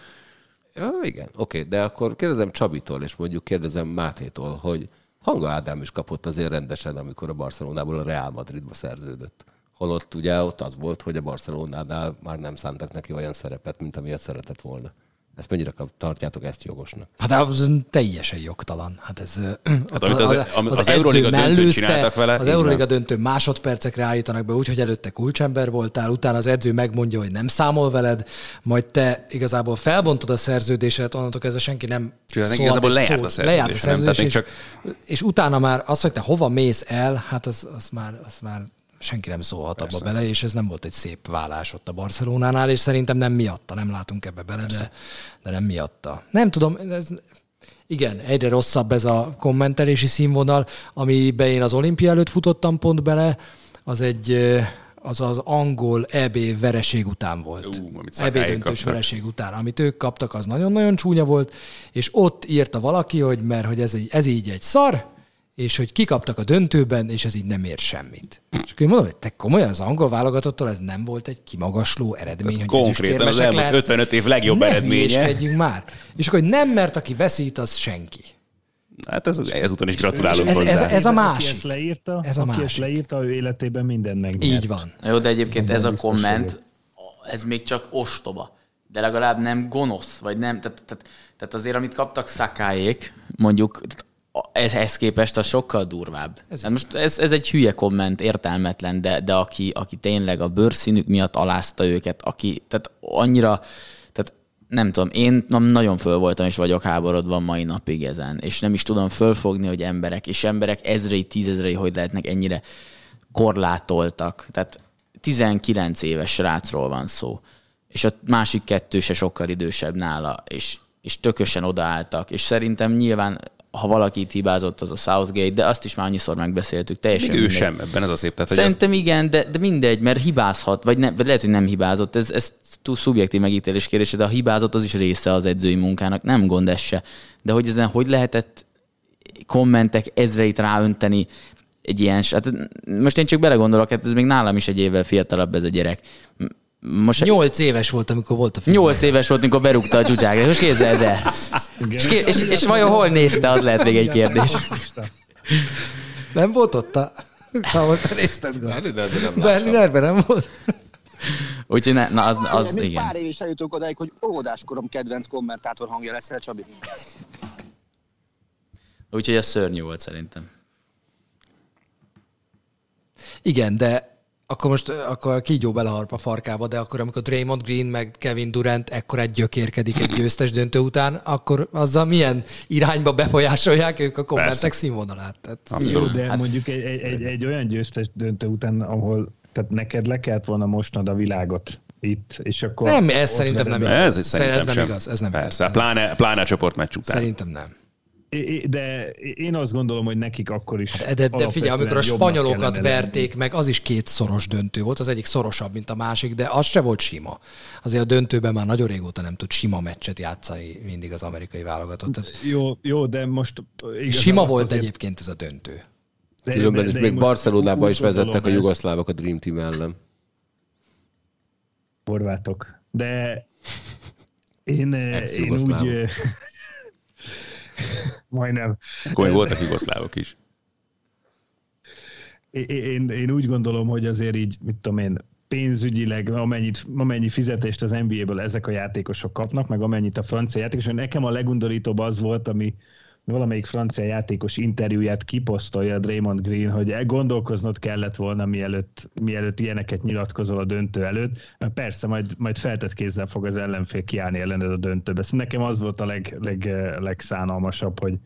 Ja, igen, oké, de akkor kérdezem Csabitól, és mondjuk kérdezem Mátétól, hogy Hanga Ádám is kapott azért rendesen, amikor a Barcelonából a Real Madridba szerződött. Holott ugye ott az volt, hogy a Barcelonánál már nem szántak neki olyan szerepet, mint amilyet szeretett volna. Ezt mennyire tartjátok ezt jogosnak? Hát az teljesen jogtalan. Hát ez hát amit az- am- az edző Euroliga döntőn mellőzte, csináltak vele, Az Euroliga döntő másodpercekre állítanak be úgy, hogy előtte kulcsember voltál, utána az edző megmondja, hogy nem számol veled, majd te igazából felbontod a szerződésedet, onnantól kezdve senki nem Csinálnak, szólhat igazából lejárt a szót. Lejárt a nem? Szerződés, még és, és utána már az, hogy te hova mész el, hát az, az, már, az már senki nem szólhat abba bele, és ez nem volt egy szép vállás ott a Barcelonánál, és szerintem nem miatta, nem látunk ebbe bele, de, de nem miatta. Nem tudom, ez, igen, egyre rosszabb ez a kommentelési színvonal, amiben én az olimpia előtt futottam pont bele, az egy az az angol EB vereség után volt. Ú, EB döntős kaptak. vereség után. Amit ők kaptak, az nagyon-nagyon csúnya volt, és ott írta valaki, hogy mert hogy ez, ez így egy szar, és hogy kikaptak a döntőben, és ez így nem ér semmit. És akkor én mondom, hogy te komolyan az angol válogatottól ez nem volt egy kimagasló eredmény, hogy konkrétan az elmúlt lehet. 55 év legjobb ne eredménye. hülyéskedjünk már. És akkor, hogy nem, mert aki veszít, az senki. Hát ez, ezúton is gratulálunk Ez- hozzá. ez- ez a Aki másik. ezt leírta, Ez a aki ezt másik. leírta, ő életében minden megnyert. Így van. Na Jó, de egyébként ez a komment, ez még csak ostoba. De legalább nem gonosz, vagy nem, tehát, tehát, tehát azért, amit kaptak szakáék, mondjuk a- ehhez képest az sokkal durvább. Ez, hát most ez, ez egy hülye komment, értelmetlen, de, de aki, aki tényleg a bőrszínük miatt alázta őket, aki, tehát annyira, tehát nem tudom, én na- nagyon föl voltam és vagyok háborodva mai napig ezen, és nem is tudom fölfogni, hogy emberek, és emberek ezrei, tízezrei, hogy lehetnek ennyire korlátoltak. Tehát 19 éves srácról van szó, és a másik kettő se sokkal idősebb nála, és, és tökösen odaálltak, és szerintem nyilván ha valaki hibázott, az a Southgate, de azt is már annyiszor megbeszéltük, teljesen Még ő mindegy. sem, ebben ez a szép. Tehát, hogy azt, Szerintem igen, de, de mindegy, mert hibázhat, vagy, ne, vagy lehet, hogy nem hibázott. Ez, ez túl szubjektív megítélés kérdése, de ha hibázott, az is része az edzői munkának, nem gond ez se. De hogy ezen hogy lehetett kommentek ezreit ráönteni egy ilyen, hát most én csak belegondolok, hát ez még nálam is egy évvel fiatalabb ez a gyerek. Most Nyolc éves volt, amikor volt a film. Nyolc éves volt, mikor berúgta a csúcságra. Most képzeld el. És, ké- és, és vajon hol nézte, az lehet még egy kérdés. Nem volt ott a... Ha volt, te nézted, nem. Berlinerben nem volt. Úgyhogy ne, na az, az Még igen. pár év is eljutunk odáig, hogy óvodáskorom kedvenc kommentátor hangja leszel, Csabi. Úgyhogy ez szörnyű volt szerintem. Igen, de akkor most akkor kígyó beleharp a farkába, de akkor amikor Draymond Green meg Kevin Durant ekkor egy gyökérkedik egy győztes döntő után, akkor azzal milyen irányba befolyásolják ők a kommentek Persze. színvonalát. Tehát Jó, de mondjuk egy, egy, egy, egy olyan győztes döntő után, ahol tehát neked le kellett volna mosnod a világot itt, és akkor... nem, ez szerintem nem igaz. Ez szerintem ez nem sem. igaz. Ez nem Persze, igaz. pláne, pláne a csoportmeccs után. Szerintem nem. De én azt gondolom, hogy nekik akkor is De, de, figyelj, amikor a spanyolokat kellene lenni. verték meg, az is két szoros döntő volt, az egyik szorosabb, mint a másik, de az se volt sima. Azért a döntőben már nagyon régóta nem tud sima meccset játszani mindig az amerikai válogatott. Tehát Jó, jó, de most... sima volt azért- egyébként ez a döntő. de- Különben de- még Barcelonában is vezettek a jugoszlávok a Dream Team ellen. Horvátok. De én, én úgy... Majdnem. Akkor voltak jugoszlávok is. Én, én, én úgy gondolom, hogy azért így, mit tudom én, pénzügyileg, amennyit, amennyi fizetést az NBA-ből ezek a játékosok kapnak, meg amennyit a francia játékosok. Nekem a legundorítóbb az volt, ami valamelyik francia játékos interjúját kiposztolja Draymond Green, hogy e- gondolkoznod kellett volna, mielőtt, mielőtt ilyeneket nyilatkozol a döntő előtt. Persze, majd, majd feltett kézzel fog az ellenfél kiállni ellened a döntőbe. Szóval nekem az volt a leg, leg, legszánalmasabb, hogy,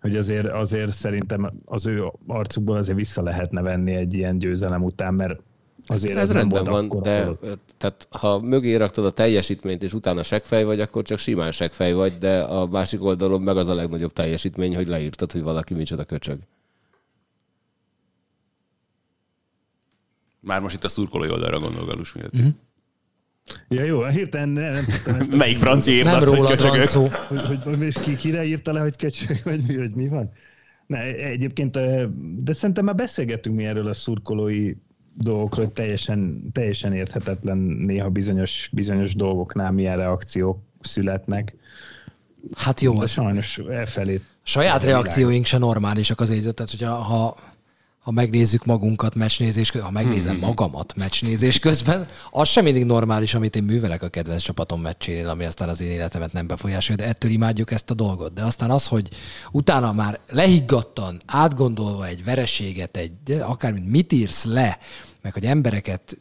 hogy azért, azért szerintem az ő arcukból azért vissza lehetne venni egy ilyen győzelem után, mert azért ez nem rendben van, de tehát, ha mögé raktad a teljesítményt, és utána segfej vagy, akkor csak simán segfej vagy, de a másik oldalon meg az a legnagyobb teljesítmény, hogy leírtad, hogy valaki micsoda köcsög. Már most itt a szurkolói oldalra gondol Galus miatt. Mhm. Ja jó, hirtelen nem, nem tudtam ezt. Melyik francia írta Nem azt, hogy köcsögök? szó. hogy, hogy, és ki, kire írta le, hogy köcsög, vagy mi, hogy mi van? Ne, egyébként, de szerintem már beszélgettünk mi erről a szurkolói dolgokról, hogy teljesen, teljesen érthetetlen néha bizonyos, bizonyos dolgoknál milyen reakciók születnek. Hát jó, De az sajnos elfelé. saját reakcióink se normálisak az érzet, tehát hogyha ha, ha megnézzük magunkat meccsnézés közben, ha megnézem Mhm. magamat meccsnézés közben, az sem mindig normális, amit én művelek a kedvenc csapatom meccsénél, ami aztán az én életemet nem befolyásolja, de ettől imádjuk ezt a dolgot. De aztán az, hogy utána már lehiggadtan, átgondolva egy vereséget, egy, de akár mit írsz le, meg hogy embereket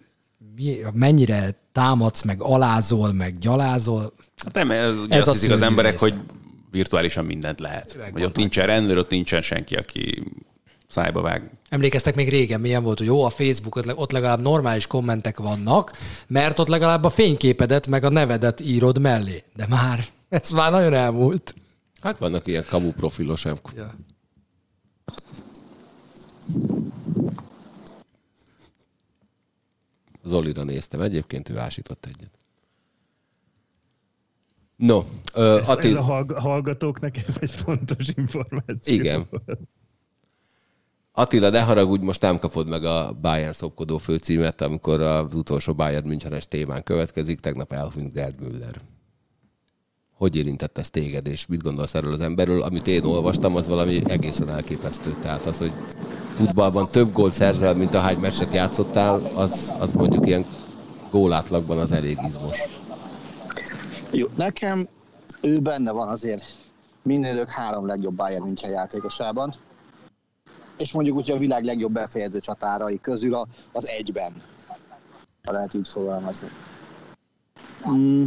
mennyire támadsz, meg alázol, meg gyalázol, Hát nem, ez, ugye Ez azt hiszik az emberek, része. hogy virtuálisan mindent lehet. Meg Hogy ott nincsen rendőr, ott nincsen senki, aki szájba vág. Emlékeztek még régen milyen volt, hogy jó, a Facebook, ott le- ott legalább normális kommentek vannak, mert ott legalább a fényképedet meg a nevedet írod mellé. De már, ez már nagyon elmúlt. Hát vannak ilyen kamu profilosok. Ja. Zolira néztem, egyébként ő ásított egyet. No, ö, Ez, ez a hallg- hallgatóknak ez egy fontos információ. Igen. Attila, ne haragudj, most nem kapod meg a Bayern szopkodó főcímet, amikor az utolsó Bayern Münchenes témán következik, tegnap elhunyt Gerd Müller. Hogy érintett ez téged, és mit gondolsz erről az emberről? Amit én olvastam, az valami egészen elképesztő. Tehát az, hogy futballban több gólt szerzel, mint ahány meccset játszottál, az, az mondjuk ilyen gólátlagban az elég izmos. Jó, nekem ő benne van azért minden idők három legjobb Bayern München játékosában, és mondjuk úgy, a világ legjobb befejező csatárai közül a, az egyben, ha lehet így fogalmazni. Mm,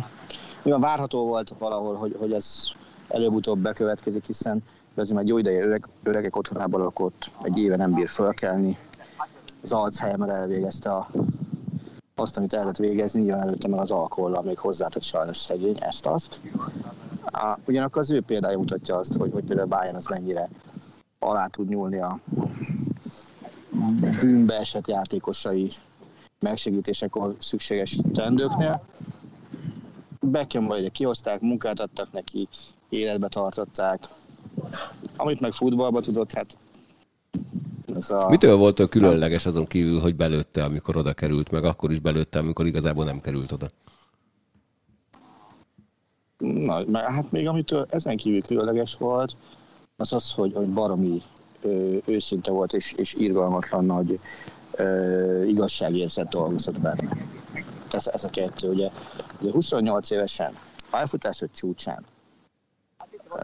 mivel várható volt valahol, hogy, hogy ez előbb-utóbb bekövetkezik, hiszen azért már jó ideje öreg, öregek otthonában lakott, egy éve nem bír fölkelni, az Alzheimer elvégezte a azt, amit el lehet végezni, nyilván előtte meg az alkohollal még hozzátett sajnos szegény, ezt-azt. Ugyanakkor az ő példája mutatja azt, hogy, hogy például Bayern az mennyire alá tud nyúlni a bűnbe esett játékosai megsegítésekor szükséges teendőknél. Beckham ugye kihozták, munkát adtak neki, életbe tartották. Amit meg futballba tudott, hát ez a... Mitől volt ő különleges azon kívül, hogy belőtte, amikor oda került, meg akkor is belőtte, amikor igazából nem került oda? Na, hát még amitől ezen kívül különleges volt, az az, hogy, hogy baromi ö, őszinte volt, és, és irgalmatlan nagy ö, igazságérzet dolgozott benne. ez, ez a kettő, ugye, ugye 28 évesen, pályafutásod csúcsán, ö,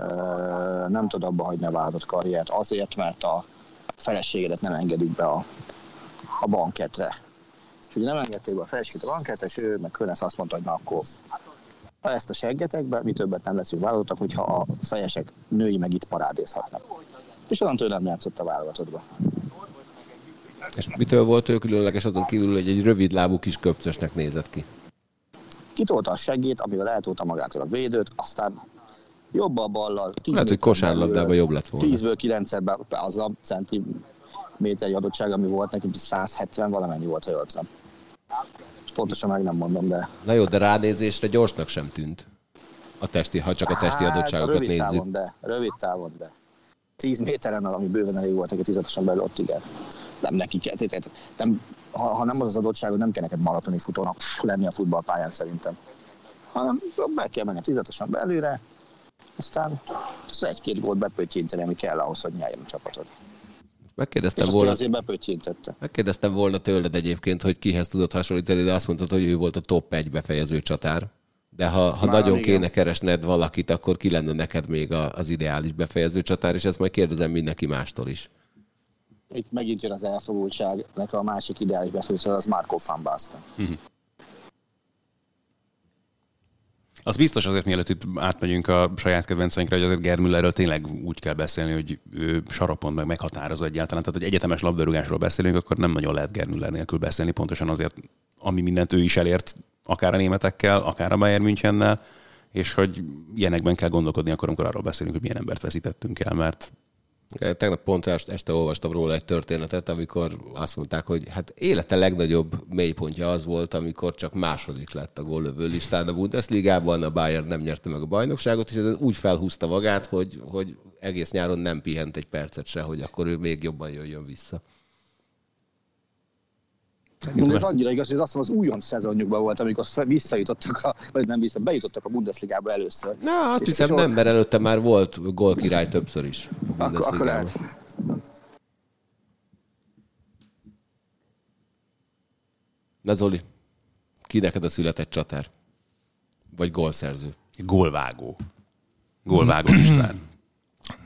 nem tud abba hagyni a vállalatot karriert, azért, mert a feleségedet nem engedik be a, a banketre. És ugye nem engedték be a feleséget a banketre, és ő meg Könesz azt mondta, hogy na akkor ha ezt a seggetekbe, mi többet nem leszünk vállalatok, hogyha a fejesek női meg itt parádézhatnak. És onnantól nem játszott a vállalatodba. És mitől volt ő különleges azon kívül, hogy egy rövid lábú kis köpcösnek nézett ki? Kitolta a seggét, amivel eltolta magától a védőt, aztán jobbal ballal. tíz Lehet, hogy kosárlabdában jobb lett volna. 10-ből 9 az a centiméteri adottság, ami volt nekünk, 170 valamennyi volt, ha jól tudom. Pontosan meg nem mondom, de Na jó, de ránézésre gyorsnak sem tűnt. A testi, ha csak a testi Hát, adottságokat rövid nézzük. Távon, de, rövid távon, de. 10 méteren, ami bőven elég volt neki tizetosan belül, ott igen. Nem neki kell. tehát Nem, ha, ha, nem az az adottságod, nem kell neked maratoni futónak lenni a futballpályán szerintem. Hanem be kell menni tizetosan belőle, aztán az egy-két gólt bepöttyinteni, ami kell ahhoz, hogy nyerjen a csapatod. És Megkérdeztem azt volna, azért bepöttyintette. megkérdeztem volna tőled egyébként, hogy kihez tudod hasonlítani, de azt mondtad, hogy ő volt a top 1 befejező csatár. De ha, ha Már nagyon igen. kéne keresned valakit, akkor ki lenne neked még az ideális befejező csatár, és ezt majd kérdezem mindenki mástól is. Itt megint jön az elfogultságnak a másik ideális befejező, az Marco van Basten. Az biztos azért, mielőtt itt átmegyünk a saját kedvenceinkre, hogy azért Germüllerről tényleg úgy kell beszélni, hogy ő sarapon meg meghatározó egyáltalán. Tehát, hogy egyetemes labdarúgásról beszélünk, akkor nem nagyon lehet Germüller nélkül beszélni, pontosan azért, ami mindent ő is elért, akár a németekkel, akár a Bayern Münchennel, és hogy ilyenekben kell gondolkodni akkor, amikor arról beszélünk, hogy milyen embert veszítettünk el, mert Tegnap pont este, olvastam róla egy történetet, amikor azt mondták, hogy hát élete legnagyobb mélypontja az volt, amikor csak második lett a góllövő listán a Bundesligában, a Bayern nem nyerte meg a bajnokságot, és ez úgy felhúzta magát, hogy, hogy egész nyáron nem pihent egy percet se, hogy akkor ő még jobban jöjjön vissza. De ez annyira igaz, hogy azt mondom, az újon szezonjukban volt, amikor visszajutottak, a, vagy nem vissza, bejutottak a Bundesligába először. Na, azt És- hiszem és nem, mert előtte már volt gólkirály többször is. a Akkor, akkor lehet. Na Zoli, ki neked a született csatár? Vagy gólszerző? gólvágó. Gólvágó István.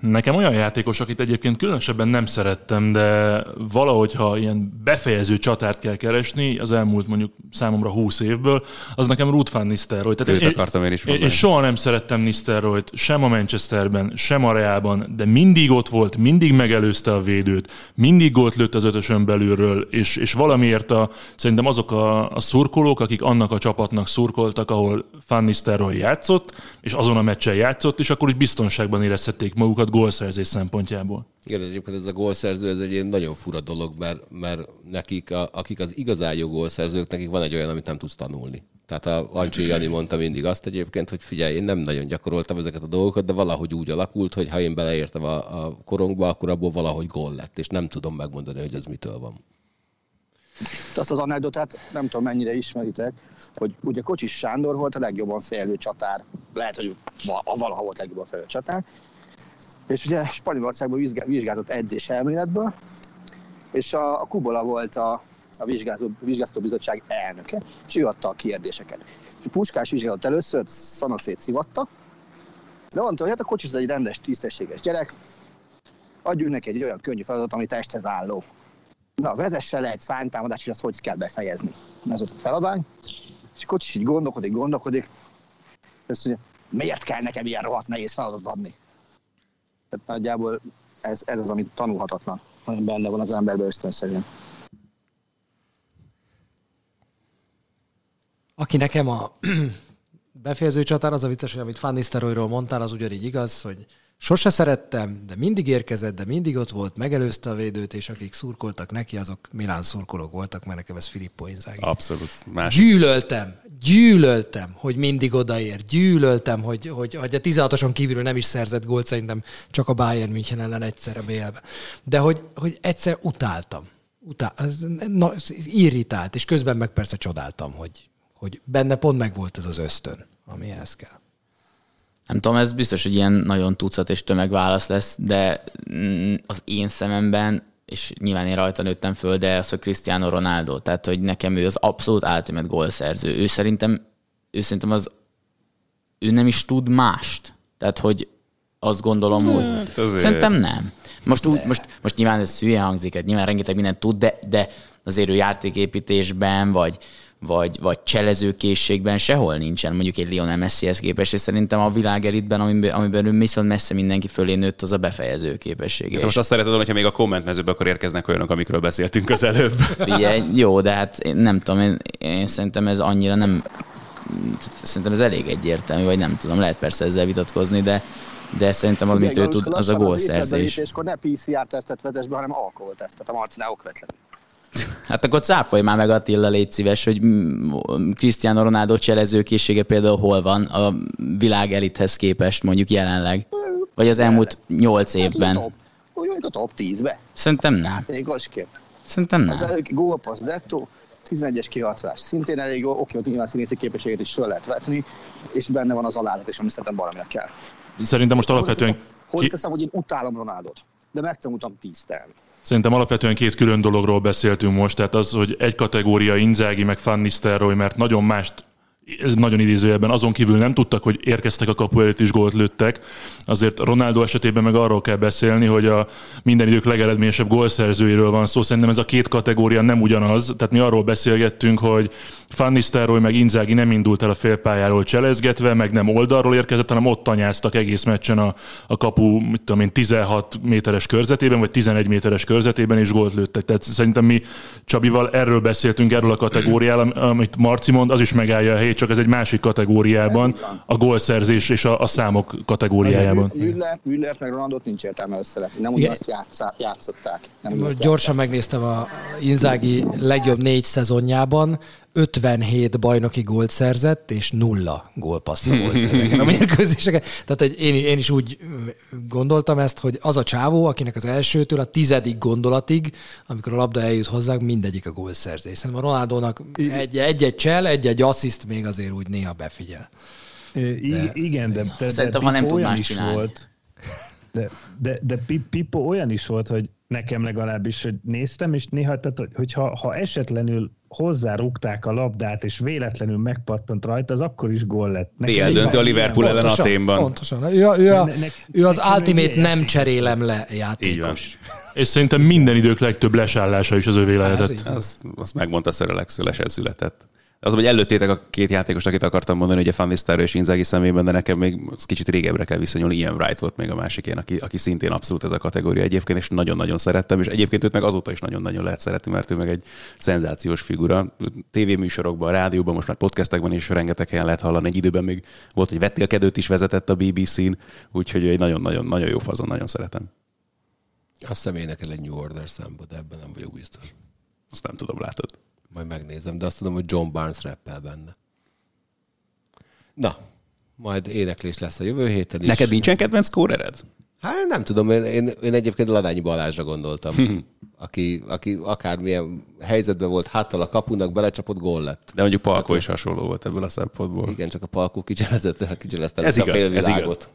Nekem olyan játékos, akit egyébként különösebben nem szerettem, de valahogy, ha ilyen befejező csatárt kell keresni, az elmúlt mondjuk számomra 20 évből, az nekem Ruth van Nistelrooy. Őt akartam én is én, mondani. én soha nem szerettem Nistelrooyt, sem a Manchesterben, sem a Realban, de mindig ott volt, mindig megelőzte a védőt, mindig gólt lőtt az ötösön belülről, és, és valamiért a, szerintem azok a, a szurkolók, akik annak a csapatnak szurkoltak, ahol Van Nistelrooy játszott, és azon a meccsen játszott, és akkor úgy biztonságban érezhették magukat gólszerzés szempontjából. Igen, ez egyébként ez a gólszerző, ez egy ilyen nagyon fura dolog, mert, mert nekik, a, akik az igazán jó gólszerzők, nekik van egy olyan, amit nem tudsz tanulni. Tehát a Ancsi Jani mondta mindig azt egyébként, hogy figyelj, én nem nagyon gyakoroltam ezeket a dolgokat, de valahogy úgy alakult, hogy ha én beleértem a, a korongba, akkor abból valahogy gól lett, és nem tudom megmondani, hogy ez mitől van. Azt az anekdotát nem tudom mennyire ismeritek, hogy ugye Kocsis Sándor volt a legjobban fejlő csatár, lehet, hogy val- valaha volt legjobban fejlő csatár, és ugye Spanyolországban vizsgá- vizsgázott edzés elméletből, és a, a Kubola volt a, a vizsgázó, bizottság elnöke, és ő adta a kérdéseket. És a Puskás vizsgázott először, szanaszét szivatta, de mondta, hogy hát a Kocsis egy rendes, tisztességes gyerek, adjunk neki egy olyan könnyű feladatot, ami testhez álló. Na, vezesse le egy szánytámadást, és azt hogy kell befejezni. Ez volt a feladvány. És akkor is így gondolkodik, gondolkodik. Azt mondja, miért kell nekem ilyen rohadt nehéz feladatot adni? Tehát nagyjából ez, ez az, ami tanulhatatlan, ami benne van az emberben ösztönszerűen. Aki nekem a befejező csatár, az a vicces, hogy amit Van Nistelrooyról mondtál, az ugyanígy igaz, hogy sose szerettem, de mindig érkezett, de mindig ott volt, megelőzte a védőt, és akik szurkoltak neki, azok Milán szurkolók voltak, mert nekem ez Filippo Inzaghi. Abszolút. Más. Gyűlöltem, gyűlöltem, hogy mindig odaér, gyűlöltem, hogy, hogy, hogy a 16-oson kívülről nem is szerzett gólt, szerintem csak a Bayern München ellen egyszerre BL-be. De hogy, hogy egyszer utáltam. Utál, ez, na, irritált, és közben meg persze csodáltam, hogy, hogy benne pont megvolt ez az ösztön, ami ehhez kell. Nem tudom, ez biztos, hogy ilyen nagyon tucat és tömegválasz lesz, de mm, az én szememben és nyilván én rajta nőttem föl, de az, hogy Cristiano Ronaldo, tehát hogy nekem ő az abszolút ultimate gólszerző. Ő szerintem, ő szerintem az, ő nem is tud mást. Tehát, hogy azt gondolom, hogy azért. szerintem nem. Most, úgy, most, most nyilván ez hülye hangzik, hát nyilván rengeteg mindent tud, de, de azért ő játéképítésben, vagy, vagy, vagy cselezőkészségben sehol nincsen mondjuk egy Lionel Messihez képest, és szerintem a világ elitben, amiben, amiben ő viszont messze mindenki fölé nőtt, az a befejező képessége. Te most azt szereted, hogyha még a kommentmezőbe akkor érkeznek olyanok, amikről beszéltünk az előbb. Ugye, jó, de hát én nem tudom, én, én szerintem ez annyira nem, szerintem ez elég egyértelmű, vagy nem tudom, lehet persze ezzel vitatkozni, de, de szerintem az, amit ő tud, az a gólszerzés. És akkor ne PCR-tesztet vezess be, hanem alkoholtesztet a Marcinál okvetlen. Hát akkor cáfolj már meg Attila, légy szíves, hogy mm, Cristiano Ronaldo cselezőkészsége például hol van a világ elithez képest mondjuk jelenleg? Vagy az elmúlt nyolc évben? Top, úgy a top 10-be. Szerintem nem. Játékosként. Szerintem nem. Az előbb gólpassz dettó, 11-es kihatás. Szintén elég jó, oké, ott nyilván színészi képességet is föl lehet vetni, és benne van az alázat is, ami szerintem valaminek kell. Szerintem most alapvetően, Hogy ki, teszem, hogy én utálom Ronaldot, de megtanultam tíztelni. Szerintem alapvetően két külön dologról beszéltünk most, tehát az, hogy egy kategória Inzági meg Van Nistelrooy, mert nagyon mást ez nagyon idézőjelben, azon kívül nem tudtak, hogy érkeztek a kapu előtt is gólt lőttek. Azért Ronaldo esetében meg arról kell beszélni, hogy a minden idők legeredményesebb gólszerzőiről van szó. Szerintem ez a két kategória nem ugyanaz. Tehát mi arról beszélgettünk, hogy Van meg Inzági nem indult el a félpályáról cselezgetve, meg nem oldalról érkezett, hanem ott tanyáztak egész meccsen a, a kapu, mit tudom én, 16 méteres körzetében, vagy 11 méteres körzetében, és gólt lőttek. Tehát szerintem mi Csabival erről beszéltünk, erről a kategóriáról, amit Marci mond, az is megállja a helyét, csak ez egy másik kategóriában, a gólszerzés és a, a számok kategóriájában. Müller, Müllert meg Ronaldot nincs értelme összevetni. Nem ugyanazt játszá, játszották. Nem Most gyorsan megnéztem a Inzági legjobb négy szezonjában, 57 bajnoki gólt szerzett, és nulla gólpassza volt ezeken a mérkőzéseken. Tehát hogy én, én is úgy gondoltam ezt, hogy az a csávó, akinek az elsőtől a tizedik gondolatig, amikor a labda eljut hozzá, mindegyik a gólszerzés. Szerintem a Ronaldónak egy- egy-egy csel, egy-egy assziszt még azért úgy néha befigyel. De, igen, de, de, Szerintem, de ha nem tud más is csinálni. Volt, de, de, de Pi- Pippo olyan is volt, hogy nekem legalábbis, hogy néztem, és néha, tehát, hogy- hogyha ha esetlenül hozzárúgták a labdát, és véletlenül megpattant rajta, az akkor is gól lett. Nekem döntő a Liverpool ellen Pontosan, Aténban. Pontosan. Ő, a, ő, a, Ne- ne- ő az ultimate nem cserélem le Így van. játékos. És szerintem minden idők legtöbb lesállása is az övé Ez lehetett. így. Azt, azt megmondta Sir Alex, hogy lesen született. Az, hogy előttétek a két játékost, akit akartam mondani, ugye Van Nistelrooy és Inzaghi szemében, de nekem még kicsit régebbre kell visszanyúlni. Ian Wright volt még a másik ilyen, aki, aki szintén abszolút ez a kategória egyébként, és nagyon-nagyon szerettem, és egyébként őt meg azóta is nagyon-nagyon lehet szeretni, mert ő meg egy szenzációs figura. Tévéműsorokban, rádióban, most már podcastekben is rengeteg helyen lehet hallani. Egy időben még volt, hogy vetélkedőt is vezetett a BBC-n, úgyhogy egy nagyon-nagyon nagyon jó fazon, nagyon szeretem. Azt hiszem énekel egy New Order számba, de ebben nem vagyok biztos. Azt nem tudom, látod. Majd megnézem, de azt tudom, hogy John Barnes rappel benne. Na, majd éneklés lesz a jövő héten is. Neked nincsen kedvenc scorered? Hát nem tudom, én, én, én egyébként Ladányi Balázsra gondoltam, aki, aki akármilyen helyzetben volt háttal a kapunak, belecsapott gól lett. De mondjuk Palko is hasonló volt ebből a szempontból. Igen, csak a Palkó kicselezett, kicselezte Ez a igaz, ez félvilágot. igaz.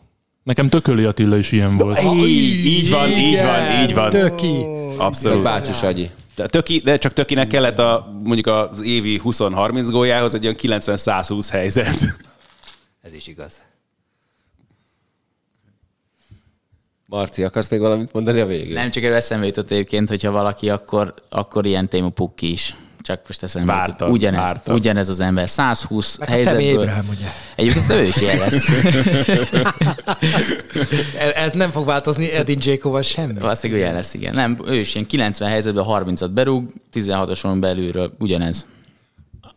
Nekem Tököli Attila is ilyen volt. Így, így van, így van, így van. Töki. Abszolút. Bácsi Sanyi. De, töki, de csak tökinek kellett a, mondjuk az évi 20-30 góljához egy olyan 90-120 helyzet. Ez is igaz. Marci, akarsz még valamit mondani a végén? Nem csak erről eszembe jutott egyébként, hogyha valaki, akkor, akkor ilyen téma pukki is. Csak most eszembe Vártam. Ugyanez, vártam. ugyanez az ember. 120 Meg helyzetből. Ébrahim, ugye? Egyébként ő is ilyen lesz. Ez- nem fog változni Edin Dzsékóval semmi. Valószínűleg ilyen lesz, igen. Nem, ő is ilyen 90 helyzetben 30-at berúg, 16-oson belülről ugyanez.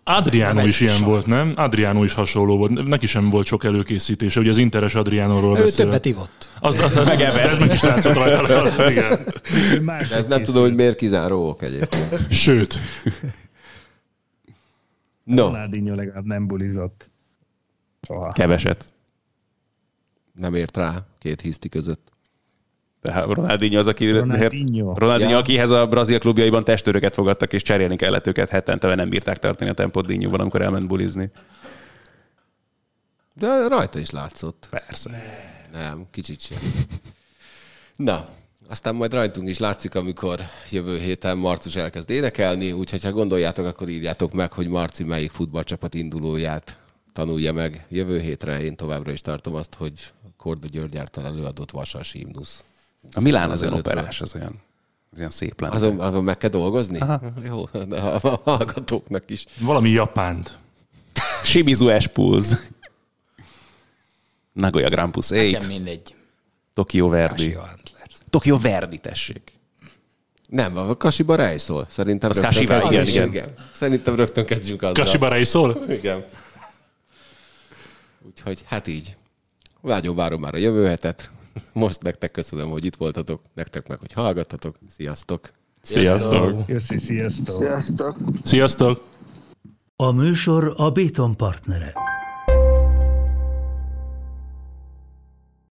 Adriano is ilyen salat. volt, nem? Adriano is hasonló volt. Neki sem volt sok előkészítése. Ugye az Interes Adriánóról Ő beszél. többet ivott. Az, az, az, ez meg is látszott rajta. Igen. Ő De ez nem tudom, hogy miért kizáró ok egyébként. Sőt, No, Ronaldinho legalább nem bulizott. Soha. Keveset. nem ért rá két hiszti között. Tehát Ronaldinho az, aki, Ronaldinho. Ronaldinho Ja. akihez a brazil klubjaiban testőröket fogadtak, és cserélni kellett őket hetente, mert nem bírták tartani a tempót Dinnyóban, amikor elment bulizni. De rajta is látszott. Persze. Nem, kicsit sem. Na, Aztán majd rajtunk is látszik, amikor jövő héten Marcus elkezd énekelni, úgyhogy ha gondoljátok, akkor írjátok meg, hogy Marci melyik futballcsapat indulóját tanulja meg. Jövő hétre én továbbra is tartom azt, hogy Korda György által előadott Vasas himnusz. A Milán az olyan operás, az olyan, az olyan szép lenne. Azon, azon meg kell dolgozni? Aha. Jó, de a a hallgatóknak is. Valami japánt. Shimizu S-Pulse. Nagoya Grampus Nekem 8. mindegy. Tokyo Verdi. Tokyo Verdi, tessék. Nem, a Kasiba Rej szól. Szerintem Az rögtön Kashiba, kezdjünk- igen, igen. Szerintem rögtön kezdjünk azzal. Kasibarai szól? Igen. Úgyhogy hát így. Vágyom várom már a jövő hetet. Most nektek köszönöm, hogy itt voltatok, nektek meg, hogy hallgattatok. Sziasztok! Sziasztok! Köszi, sziasztok! Sziasztok! Sziasztok! A műsor a Béton partnere.